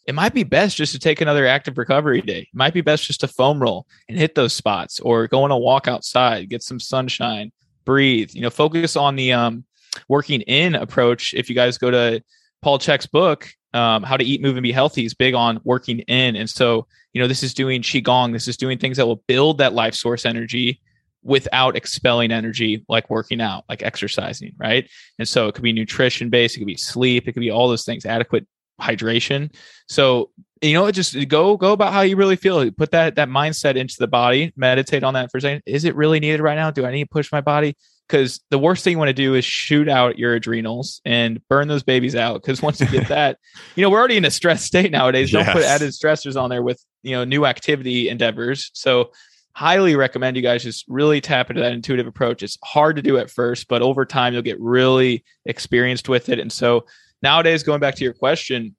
it might be best just to take another active recovery day. It might be best just to foam roll and hit those spots, or go on a walk outside, get some sunshine, breathe. You know, focus on the um working in approach, if you guys go to Paul Chek's book, um, How to Eat, Move, and Be Healthy, is big on working in. And so, you know, this is doing Qigong, this is doing things that will build that life source energy without expelling energy like working out, like exercising, right? And so it could be nutrition based, it could be sleep, it could be all those things, adequate hydration. So, you know, just go go about how you really feel. Put that that mindset into the body, meditate on that for a second. Is it really needed right now? Do I need to push my body? because the worst thing you want to do is shoot out your adrenals and burn those babies out. Because once you get that, you know, we're already in a stress state nowadays. Don't put added stressors on there with, you know, new activity endeavors. So, highly recommend you guys just really tap into that intuitive approach. It's hard to do at first, but over time, you'll get really experienced with it. And so, nowadays, going back to your question,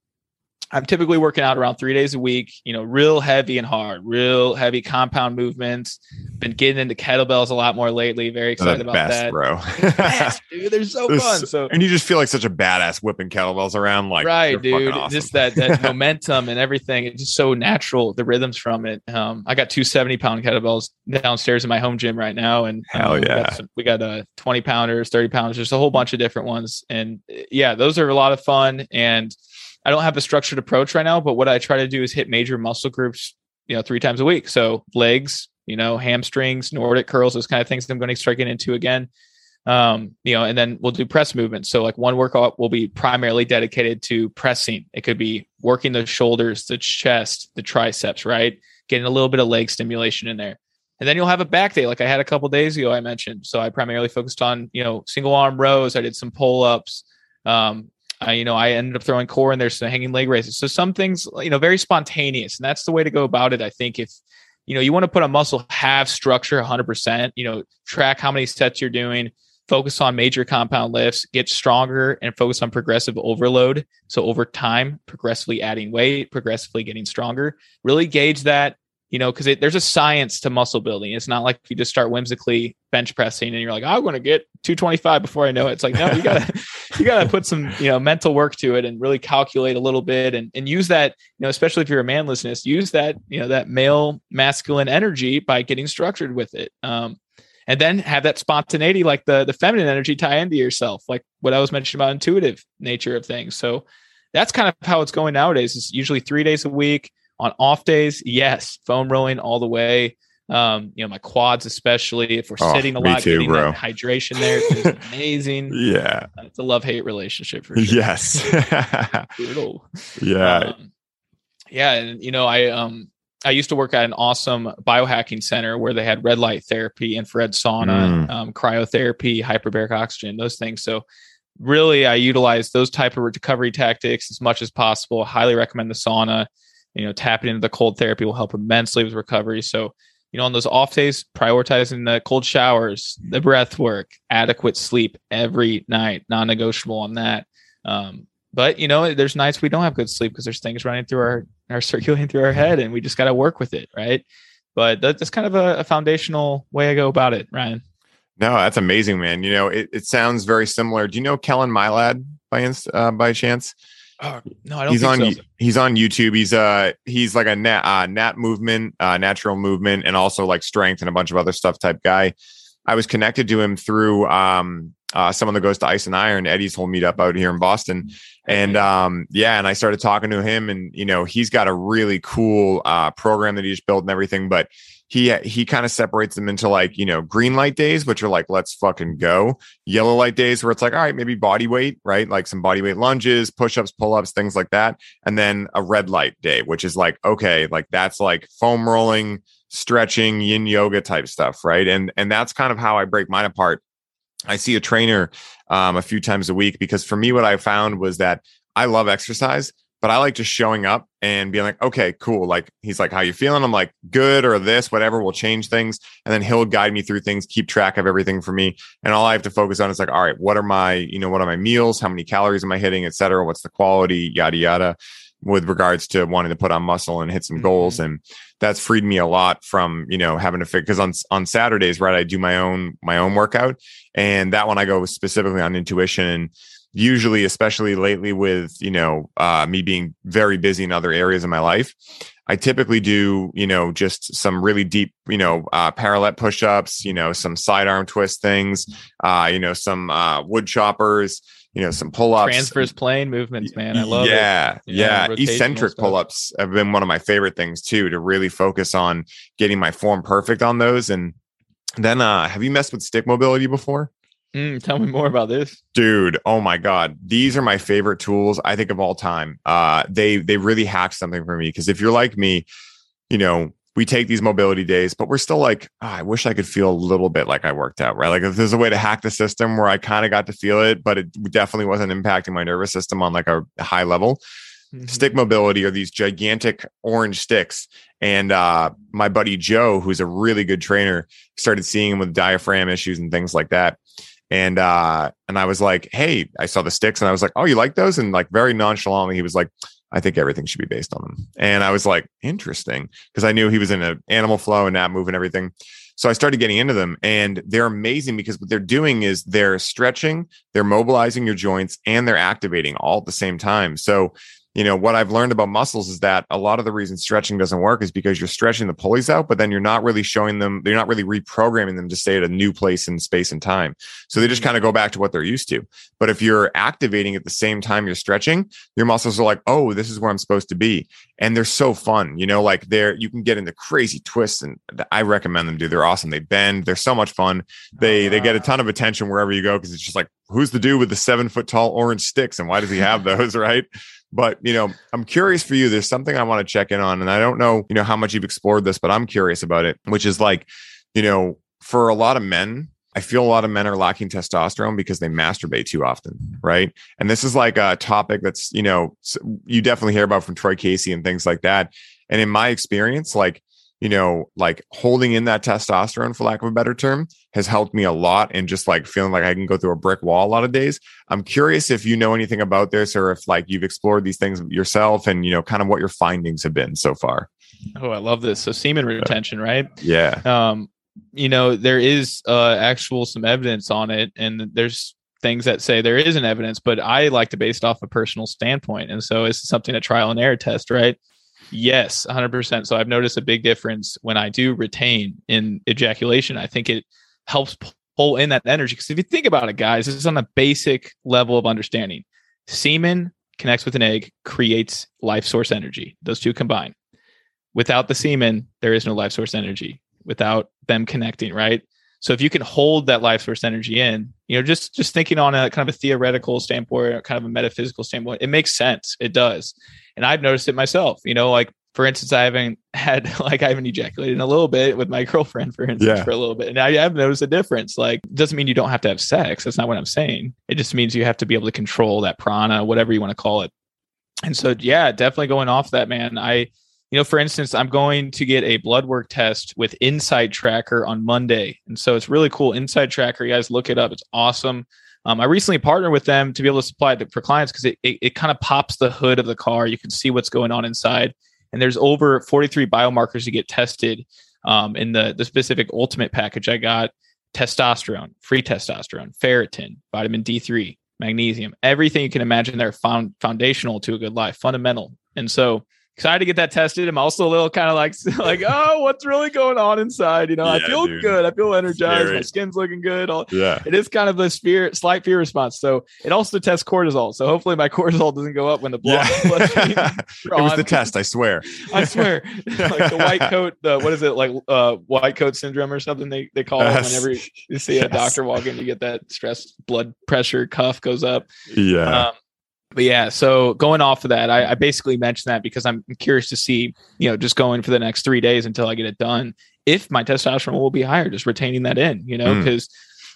I'm typically working out around three days a week, you know, real heavy and hard, real heavy compound movements. Been getting into kettlebells a lot more lately. Very excited about best, that. Bro. best, dude. They're so fun. So and you just feel like such a badass whipping kettlebells around like right, dude. Awesome. Just that that momentum and everything. It's just so natural, the rhythms from it. Um, I got two 70 pound kettlebells downstairs in my home gym right now. And um, hell yeah. We got, some, we got uh 20 pounders, 30 pounders, there's a whole bunch of different ones. And yeah, those are a lot of fun. And I don't have a structured approach right now, but what I try to do is hit major muscle groups, you know, three times a week. So legs, you know, hamstrings, Nordic curls, those kind of things I'm going to start getting into again. Um, you know, and then we'll do press movements. So like one workout will be primarily dedicated to pressing. It could be working the shoulders, the chest, the triceps, right? Getting a little bit of leg stimulation in there. And then you'll have a back day like I had a couple days ago, I mentioned. So I primarily focused on, you know, single arm rows. I did some pull ups, um, uh, you know, I ended up throwing core in there, so hanging leg raises. So some things, you know, very spontaneous, and that's the way to go about it. I think if you know you want to put a muscle have structure 100%, you know, track how many sets you're doing, focus on major compound lifts, get stronger, and focus on progressive overload. So over time, progressively adding weight, progressively getting stronger. Really gauge that you know, because there's a science to muscle building. It's not like you just start whimsically bench pressing and you're like, I'm going to get 225 before I know it. It's like, no, you gotta, you gotta put some, you know, mental work to it and really calculate a little bit and, and use that, you know, especially if you're a manlessness, use that, you know, that male masculine energy by getting structured with it. Um, and then have that spontaneity, like the, the feminine energy tie into yourself, like what I was mentioning about intuitive nature of things. So that's kind of how it's going nowadays. It's usually three days a week on off days, yes, foam rolling all the way. Um, you know, my quads, especially if we're oh, sitting a lot, too, getting bro. that hydration there is amazing. yeah. Uh, it's a love hate relationship for sure. Yes. brutal. yeah. Um, yeah. And, you know, I, um, I used to work at an awesome biohacking center where they had red light therapy, infrared sauna, mm. um, cryotherapy, hyperbaric oxygen, those things. So really I utilize those type of recovery tactics as much as possible. Highly recommend the sauna you know tapping into the cold therapy will help immensely with recovery so you know on those off days prioritizing the cold showers the breath work adequate sleep every night non-negotiable on that. Um, but you know there's nights we don't have good sleep because there's things running through our our circulating through our head and we just got to work with it right? But that's kind of a, a, foundational way i go about it ryan. No that's amazing man. You know it, it sounds very similar. Do you know kellen mylad by uh, by chance Oh, no, I don't. He's on. So. He's on YouTube. He's uh he's like a nat uh, nat movement, uh, natural movement, and also like strength and a bunch of other stuff type guy. I was connected to him through um uh, someone that goes to Ice and Iron, Eddie's whole meetup out here in Boston, and um yeah, and I started talking to him, and you know he's got a really cool uh program that he's built and everything, but he he kind of separates them into like you know green light days which are like let's fucking go. Yellow light days where it's like all right maybe body weight right? Like some body weight lunges push-ups pull-ups things like that. And then a red light day which is like okay like that's like foam rolling stretching yin yoga type stuff right? And and that's kind of how i break mine apart. I see a trainer um, a few times a week because for me what i found was that i love exercise but I like just showing up and being like, okay, cool. Like he's like, how you feeling? I'm like, good or this, whatever. We'll change things, and then he'll guide me through things, keep track of everything for me, and all I have to focus on is like, all right, what are my, you know, what are my meals? How many calories am I hitting, et cetera? What's the quality, yada yada, with regards to wanting to put on muscle and hit some mm-hmm. goals, and that's freed me a lot from you know having to figure because on on Saturdays, right, I do my own my own workout, and that one I go specifically on intuition usually especially lately with you know uh, me being very busy in other areas of my life i typically do you know just some really deep you know uh, parallel push-ups you know some side arm twist things uh, you know some uh, wood choppers you know some pull-ups transverse plane movements man i love yeah it. yeah, yeah. eccentric stuff. pull-ups have been one of my favorite things too to really focus on getting my form perfect on those and then uh have you messed with stick mobility before Mm, tell me more about this, dude. Oh my god, these are my favorite tools I think of all time. Uh, they they really hack something for me because if you're like me, you know, we take these mobility days, but we're still like, oh, I wish I could feel a little bit like I worked out, right? Like if there's a way to hack the system where I kind of got to feel it, but it definitely wasn't impacting my nervous system on like a high level. Mm-hmm. Stick mobility are these gigantic orange sticks. And uh, my buddy Joe, who's a really good trainer, started seeing him with diaphragm issues and things like that. And uh, and I was like, hey, I saw the sticks and I was like, oh, you like those? And like very nonchalantly, he was like, I think everything should be based on them. And I was like, interesting, because I knew he was in an animal flow and nap move and everything. So I started getting into them and they're amazing because what they're doing is they're stretching, they're mobilizing your joints, and they're activating all at the same time. So you know what i've learned about muscles is that a lot of the reason stretching doesn't work is because you're stretching the pulleys out but then you're not really showing them you're not really reprogramming them to stay at a new place in space and time. So they just mm-hmm. kind of go back to what they're used to. But if you're activating at the same time you're stretching your muscles are like oh this is where i'm supposed to be. And they're so fun you know like they're you can get into crazy twists and i recommend them dude. They're awesome. They bend. They're so much fun. They they get a ah. ton of attention wherever you go because it's just like who's the dude with the seven foot tall orange sticks and why does he have those? Right but, you know, I'm curious for you. There's something I want to check in on. And I don't know, you know, how much you've explored this, but I'm curious about it, which is like, you know, for a lot of men, I feel a lot of men are lacking testosterone because they masturbate too often, right? And this is like a topic that's, you know, you definitely hear about from Troy Casey and things like that. And in my experience, like you know, like holding in that testosterone, for lack of a better term, has helped me a lot and just like feeling like I can go through a brick wall a lot of days. I'm curious if you know anything about this or if like you've explored these things yourself and, you know, kind of what your findings have been so far. Oh, I love this. So semen retention, right? Yeah. Um, you know, there is uh actual some evidence on it and there's things that say there isn't evidence, but I like to base it off a personal standpoint. And so it's something a trial and error test, right? Yes, 100%. So I've noticed a big difference when I do retain in ejaculation. I think it helps pull in that energy. Because if you think about it, guys, this is on a basic level of understanding. Semen connects with an egg, creates life source energy. Those two combine. Without the semen, there is no life source energy without them connecting, right? So if you can hold that life source energy in, you know, just just thinking on a kind of a theoretical standpoint, kind of a metaphysical standpoint, it makes sense. It does. And I've noticed it myself, you know, like for instance, I haven't had like I haven't ejaculated in a little bit with my girlfriend, for instance, yeah. for a little bit. And I have noticed a difference. Like doesn't mean you don't have to have sex. That's not what I'm saying. It just means you have to be able to control that prana, whatever you want to call it. And so yeah, definitely going off that, man. I you know, for instance, I'm going to get a blood work test with Inside Tracker on Monday. And so it's really cool. Inside Tracker, you guys look it up. It's awesome. Um, I recently partnered with them to be able to supply it for clients because it, it, it kind of pops the hood of the car. You can see what's going on inside. And there's over 43 biomarkers to get tested um, in the, the specific ultimate package. I got testosterone, free testosterone, ferritin, vitamin D3, magnesium, everything you can imagine there found foundational to a good life, fundamental. And so excited to get that tested. I'm also a little kind of like like oh, what's really going on inside? You know, yeah, I feel dude. good. I feel energized. Scary. My skin's looking good. All, yeah, it is kind of a fear, slight fear response. So it also tests cortisol. So hopefully my cortisol doesn't go up when the blood. Yeah. it was the test. I swear. I swear. like the white coat. The what is it like? Uh, white coat syndrome or something they they call yes. it whenever you see a yes. doctor walk in, you get that stress blood pressure cuff goes up. Yeah. Um, but yeah, so going off of that, I, I, basically mentioned that because I'm curious to see, you know, just going for the next three days until I get it done, if my testosterone will be higher, just retaining that in, you know, because mm.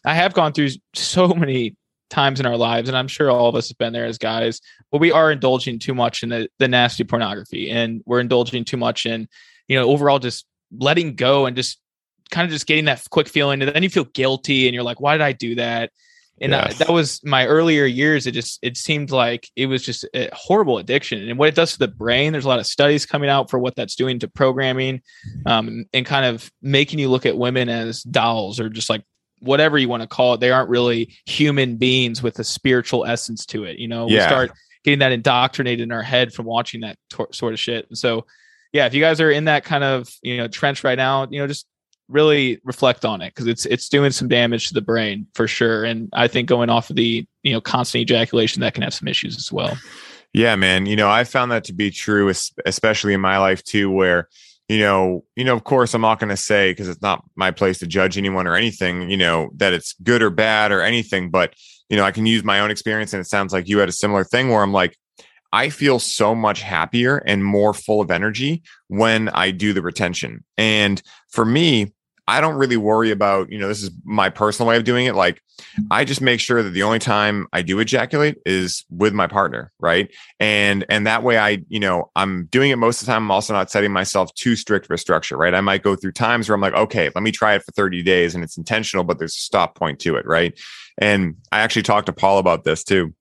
I have gone through so many times in our lives, and I'm sure all of us have been there as guys, but we are indulging too much in the, the nasty pornography and we're indulging too much in, you know, overall just letting go and just kind of just getting that quick feeling. And then you feel guilty and you're like, why did I do that? And yes. I, that was my earlier years it just it seemed like it was just a horrible addiction and what it does to the brain there's a lot of studies coming out for what that's doing to programming um, and kind of making you look at women as dolls or just like whatever you want to call it they aren't really human beings with a spiritual essence to it you know yeah. we start getting that indoctrinated in our head from watching that sort of shit and so yeah if you guys are in that kind of you know trench right now you know just really reflect on it because it's it's doing some damage to the brain for sure. And I think going off of the you know constant ejaculation that can have some issues as well. Yeah, man. You know, I found that to be true, especially in my life too, where you know, you know, of course, I'm not going to say because it's not my place to judge anyone or anything, you know, that it's good or bad or anything. But you know, I can use my own experience, and it sounds like you had a similar thing where I'm like, I feel so much happier and more full of energy when I do the retention. And for me, I don't really worry about, you know, this is my personal way of doing it. Like, I just make sure that the only time I do ejaculate is with my partner, right? And and that way I, you know, I'm doing it most of the time. I'm also not setting myself too strict for structure, right? I might go through times where I'm like, okay, let me try it for 30 days and it's intentional, but there's a stop point to it, right? And I actually talked to Paul about this too.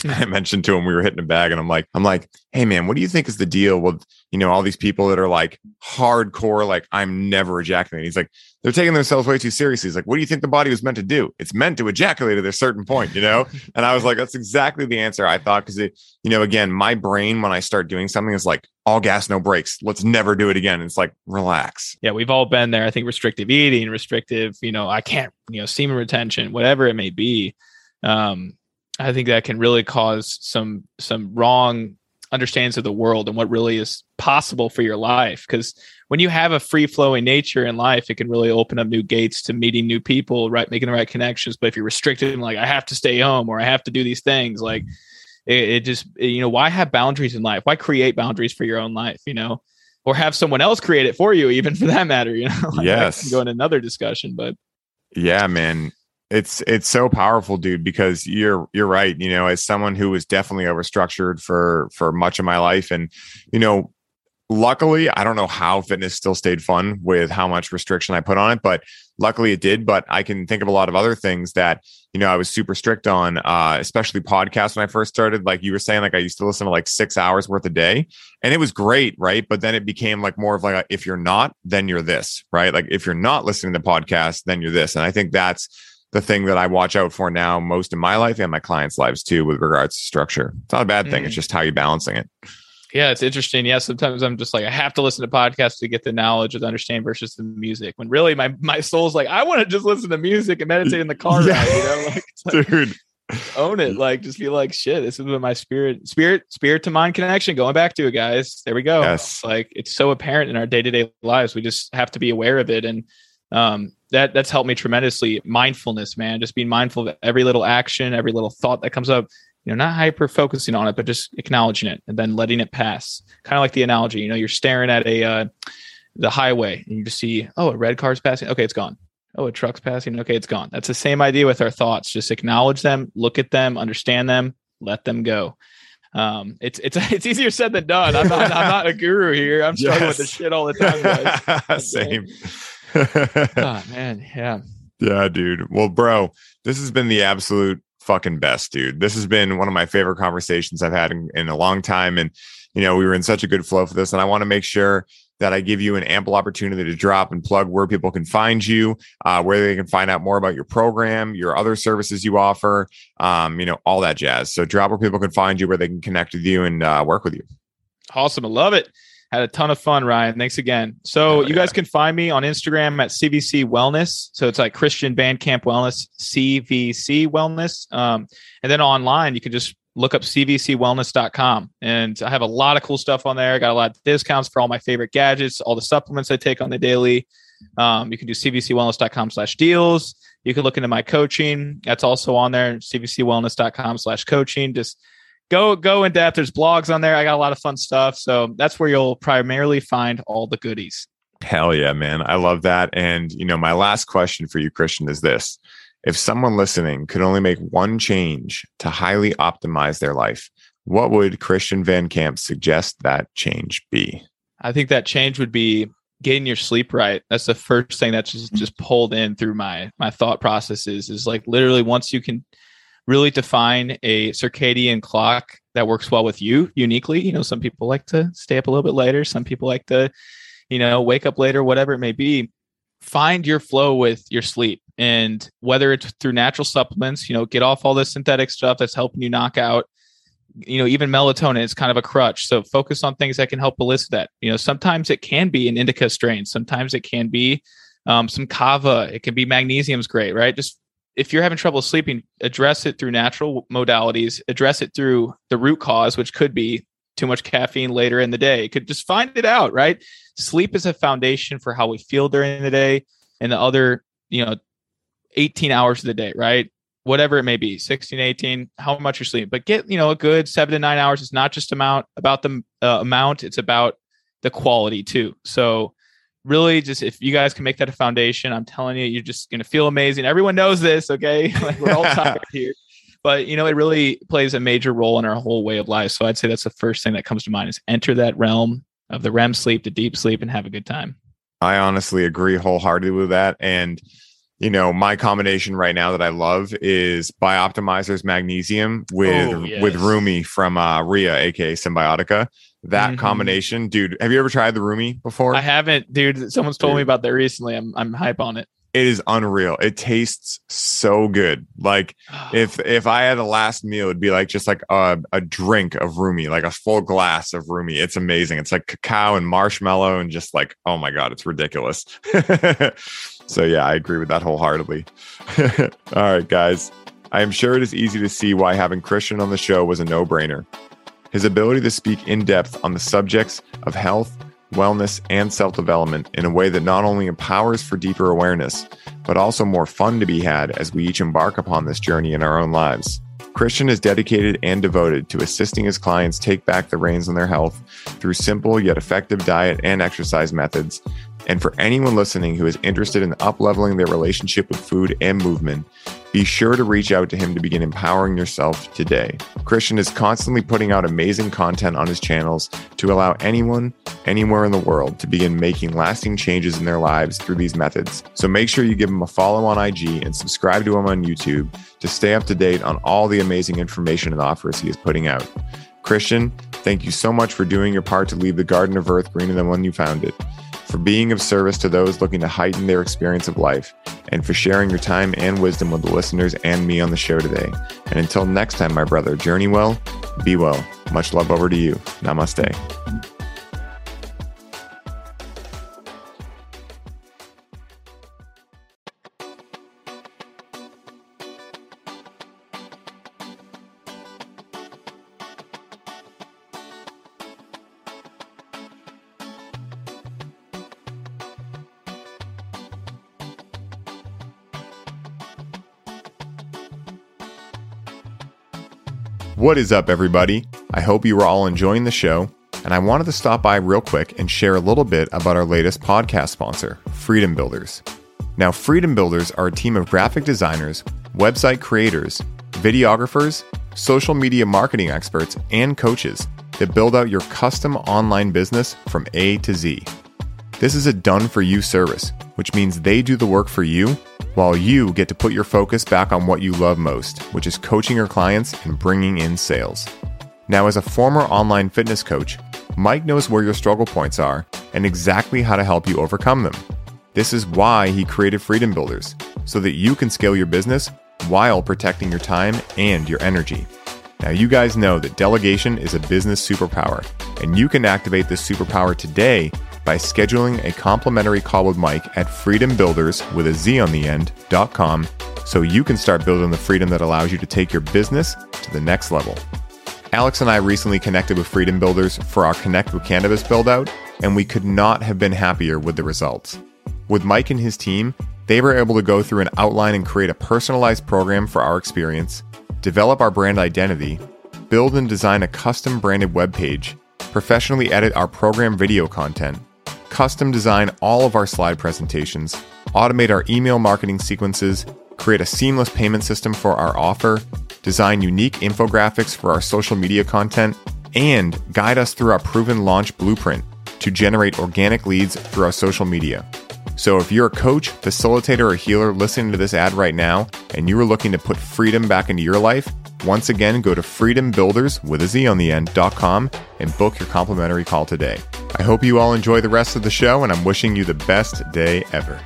I mentioned to him we were hitting a bag, and I'm like, I'm like, hey man, what do you think is the deal with you know all these people that are like hardcore, like I'm never ejaculating? He's like, they're taking themselves way too seriously. He's like, what do you think the body was meant to do? It's meant to ejaculate at a certain point, you know? and I was like, that's exactly the answer I thought because it, you know, again, my brain when I start doing something is like all gas, no brakes. Let's never do it again. It's like relax. Yeah, we've all been there. I think restrictive eating, restrictive, you know, I can't, you know, semen retention, whatever it may be. Um, I think that can really cause some some wrong understandings of the world and what really is possible for your life. Because when you have a free flowing nature in life, it can really open up new gates to meeting new people, right? Making the right connections. But if you're restricted, like I have to stay home or I have to do these things, like it, it just eh, you know why have boundaries in life? Why create boundaries for your own life? You know. Or have someone else create it for you, even for that matter. You know, like yes. Go in another discussion, but yeah, man it's it's so powerful dude because you're you're right you know as someone who was definitely overstructured for for much of my life and you know luckily i don't know how fitness still stayed fun with how much restriction i put on it but luckily it did but i can think of a lot of other things that you know i was super strict on uh especially podcasts when i first started. Like you were saying like i used to listen to like six hours worth a day and it was great right? But then it became like more of like a, if you're not then you're this right? Like if you're not listening to podcasts then you're this. And i think that's the thing that I watch out for now most in my life and my clients' lives too, with regards to structure. It's not a bad thing. Mm. It's just how you're balancing it. Yeah, it's interesting. Yeah, sometimes I'm just like, I have to listen to podcasts to get the knowledge the understand versus the music. When really my my soul's like, I want to just listen to music and meditate in the car yeah. ride. You know, like, like, dude, own it. Like, just be like, shit. This is what my spirit, spirit, spirit to mind connection. Going back to it, guys. There we go. Yes. Like it's so apparent in our day to day lives. We just have to be aware of it and um, that that's helped me tremendously. Mindfulness, man, just being mindful of every little action, every little thought that comes up. You know, not hyper focusing on it, but just acknowledging it and then letting it pass. Kind of like the analogy. You know, you're staring at a uh, the highway and you just see, oh, a red car's passing. Okay, it's gone. Oh, a truck's passing. Okay, it's gone. That's the same idea with our thoughts. Just acknowledge them, look at them, understand them, let them go. Um, it's it's it's easier said than done. I'm not I'm not a guru here. I'm struggling yes. with this shit all the time, guys. Same oh man, yeah. Yeah, dude. Well, bro, this has been the absolute fucking best, dude. This has been one of my favorite conversations I've had in, in a long time. And, you know, we were in such a good flow for this. And I want to make sure that I give you an ample opportunity to drop and plug where people can find you, uh, where they can find out more about your program, your other services you offer, um, you know, all that jazz. So drop where people can find you, where they can connect with you and uh, work with you. Awesome. I love it. Had a ton of fun, Ryan. Thanks again. So oh, you guys can find me on Instagram at CVC Wellness. So it's like Christian Camp Wellness, CVC Wellness. Um, and then online, you can just look up cvcwellness.com. And I have a lot of cool stuff on there. I got a lot of discounts for all my favorite gadgets, all the supplements I take on the daily. Um, you can do cvcwellness.com slash deals. You can look into my coaching. That's also on there, cvcwellness.com slash coaching. Just go go in depth. There's blogs on there. I got a lot of fun stuff. So that's where you'll primarily find all the goodies. Hell yeah, man. I love that. And you know, my last question for you, Christian, is this. If someone listening could only make one change to highly optimize their life, what would Christian Van Camp suggest that change be? I think that change would be getting your sleep right. That's the first thing that's just, just pulled in through my my thought processes is like literally once you can really define a circadian clock that works well with you uniquely. You know, some people like to stay up a little bit later, some people like to, you know, wake up later, whatever it may be. Find your flow with your sleep. And whether it's through natural supplements, you know, get off all the synthetic stuff that's helping you knock out, you know, even melatonin is kind of a crutch. So focus on things that can help elicit that. You know, sometimes it can be an indica strain, sometimes it can be um, some kava, it can be magnesium's great, right? Just if you're having trouble sleeping, address it through natural modalities, address it through the root cause, which could be too much caffeine later in the day. could just find it out, right? Sleep is a foundation for how we feel during the day and the other, you know, 18 hours of the day, right? whatever it may be 16 18 how much you're sleeping but get you know a good seven to nine hours it's not just amount about the uh, amount it's about the quality too so really just if you guys can make that a foundation i'm telling you you're just going to feel amazing. Everyone knows this okay? Like we're all tired here. But you know it really plays a major role in our whole way of life. So i'd say that's the first thing that comes to mind is enter that realm of the rem sleep the deep sleep and have a good time. I honestly agree wholeheartedly with that. And you know, my combination right now that I love is Bioptimizer's magnesium with oh, yes. with Rumi from uh, Ria, aka Symbiotica. That mm-hmm. combination, dude. Have you ever tried the Rumi before? I haven't, dude. Someone's told dude. me about that recently. I'm I'm hype on it. It is unreal. It tastes so good. Like if if I had a last meal, it'd be like just like a, a drink of Rumi, like a full glass of Rumi. It's amazing. It's like cacao and marshmallow and just like oh my god, it's ridiculous. So, yeah, I agree with that wholeheartedly. All right, guys. I am sure it is easy to see why having Christian on the show was a no brainer. His ability to speak in depth on the subjects of health, wellness, and self development in a way that not only empowers for deeper awareness, but also more fun to be had as we each embark upon this journey in our own lives. Christian is dedicated and devoted to assisting his clients take back the reins on their health through simple yet effective diet and exercise methods. And for anyone listening who is interested in upleveling their relationship with food and movement, be sure to reach out to him to begin empowering yourself today. Christian is constantly putting out amazing content on his channels to allow anyone, anywhere in the world, to begin making lasting changes in their lives through these methods. So make sure you give him a follow on IG and subscribe to him on YouTube to stay up to date on all the amazing information and offers he is putting out. Christian, thank you so much for doing your part to leave the Garden of Earth greener than when you found it for being of service to those looking to heighten their experience of life, and for sharing your time and wisdom with the listeners and me on the show today. And until next time, my brother, journey well, be well. Much love over to you. Namaste. What is up, everybody? I hope you are all enjoying the show, and I wanted to stop by real quick and share a little bit about our latest podcast sponsor, Freedom Builders. Now, Freedom Builders are a team of graphic designers, website creators, videographers, social media marketing experts, and coaches that build out your custom online business from A to Z. This is a done for you service, which means they do the work for you while you get to put your focus back on what you love most, which is coaching your clients and bringing in sales. Now, as a former online fitness coach, Mike knows where your struggle points are and exactly how to help you overcome them. This is why he created Freedom Builders, so that you can scale your business while protecting your time and your energy. Now, you guys know that delegation is a business superpower, and you can activate this superpower today by scheduling a complimentary call with Mike at freedombuilders with a Z on the end.com so you can start building the freedom that allows you to take your business to the next level. Alex and I recently connected with Freedom Builders for our Connect with Cannabis build out, and we could not have been happier with the results. With Mike and his team, they were able to go through an outline and create a personalized program for our experience, develop our brand identity, build and design a custom branded web page, professionally edit our program video content, custom design all of our slide presentations, automate our email marketing sequences, create a seamless payment system for our offer, design unique infographics for our social media content, and guide us through our proven launch blueprint to generate organic leads through our social media. So, if you're a coach, facilitator, or healer listening to this ad right now and you are looking to put freedom back into your life, once again, go to freedombuilders with a Z on the end.com and book your complimentary call today. I hope you all enjoy the rest of the show, and I'm wishing you the best day ever.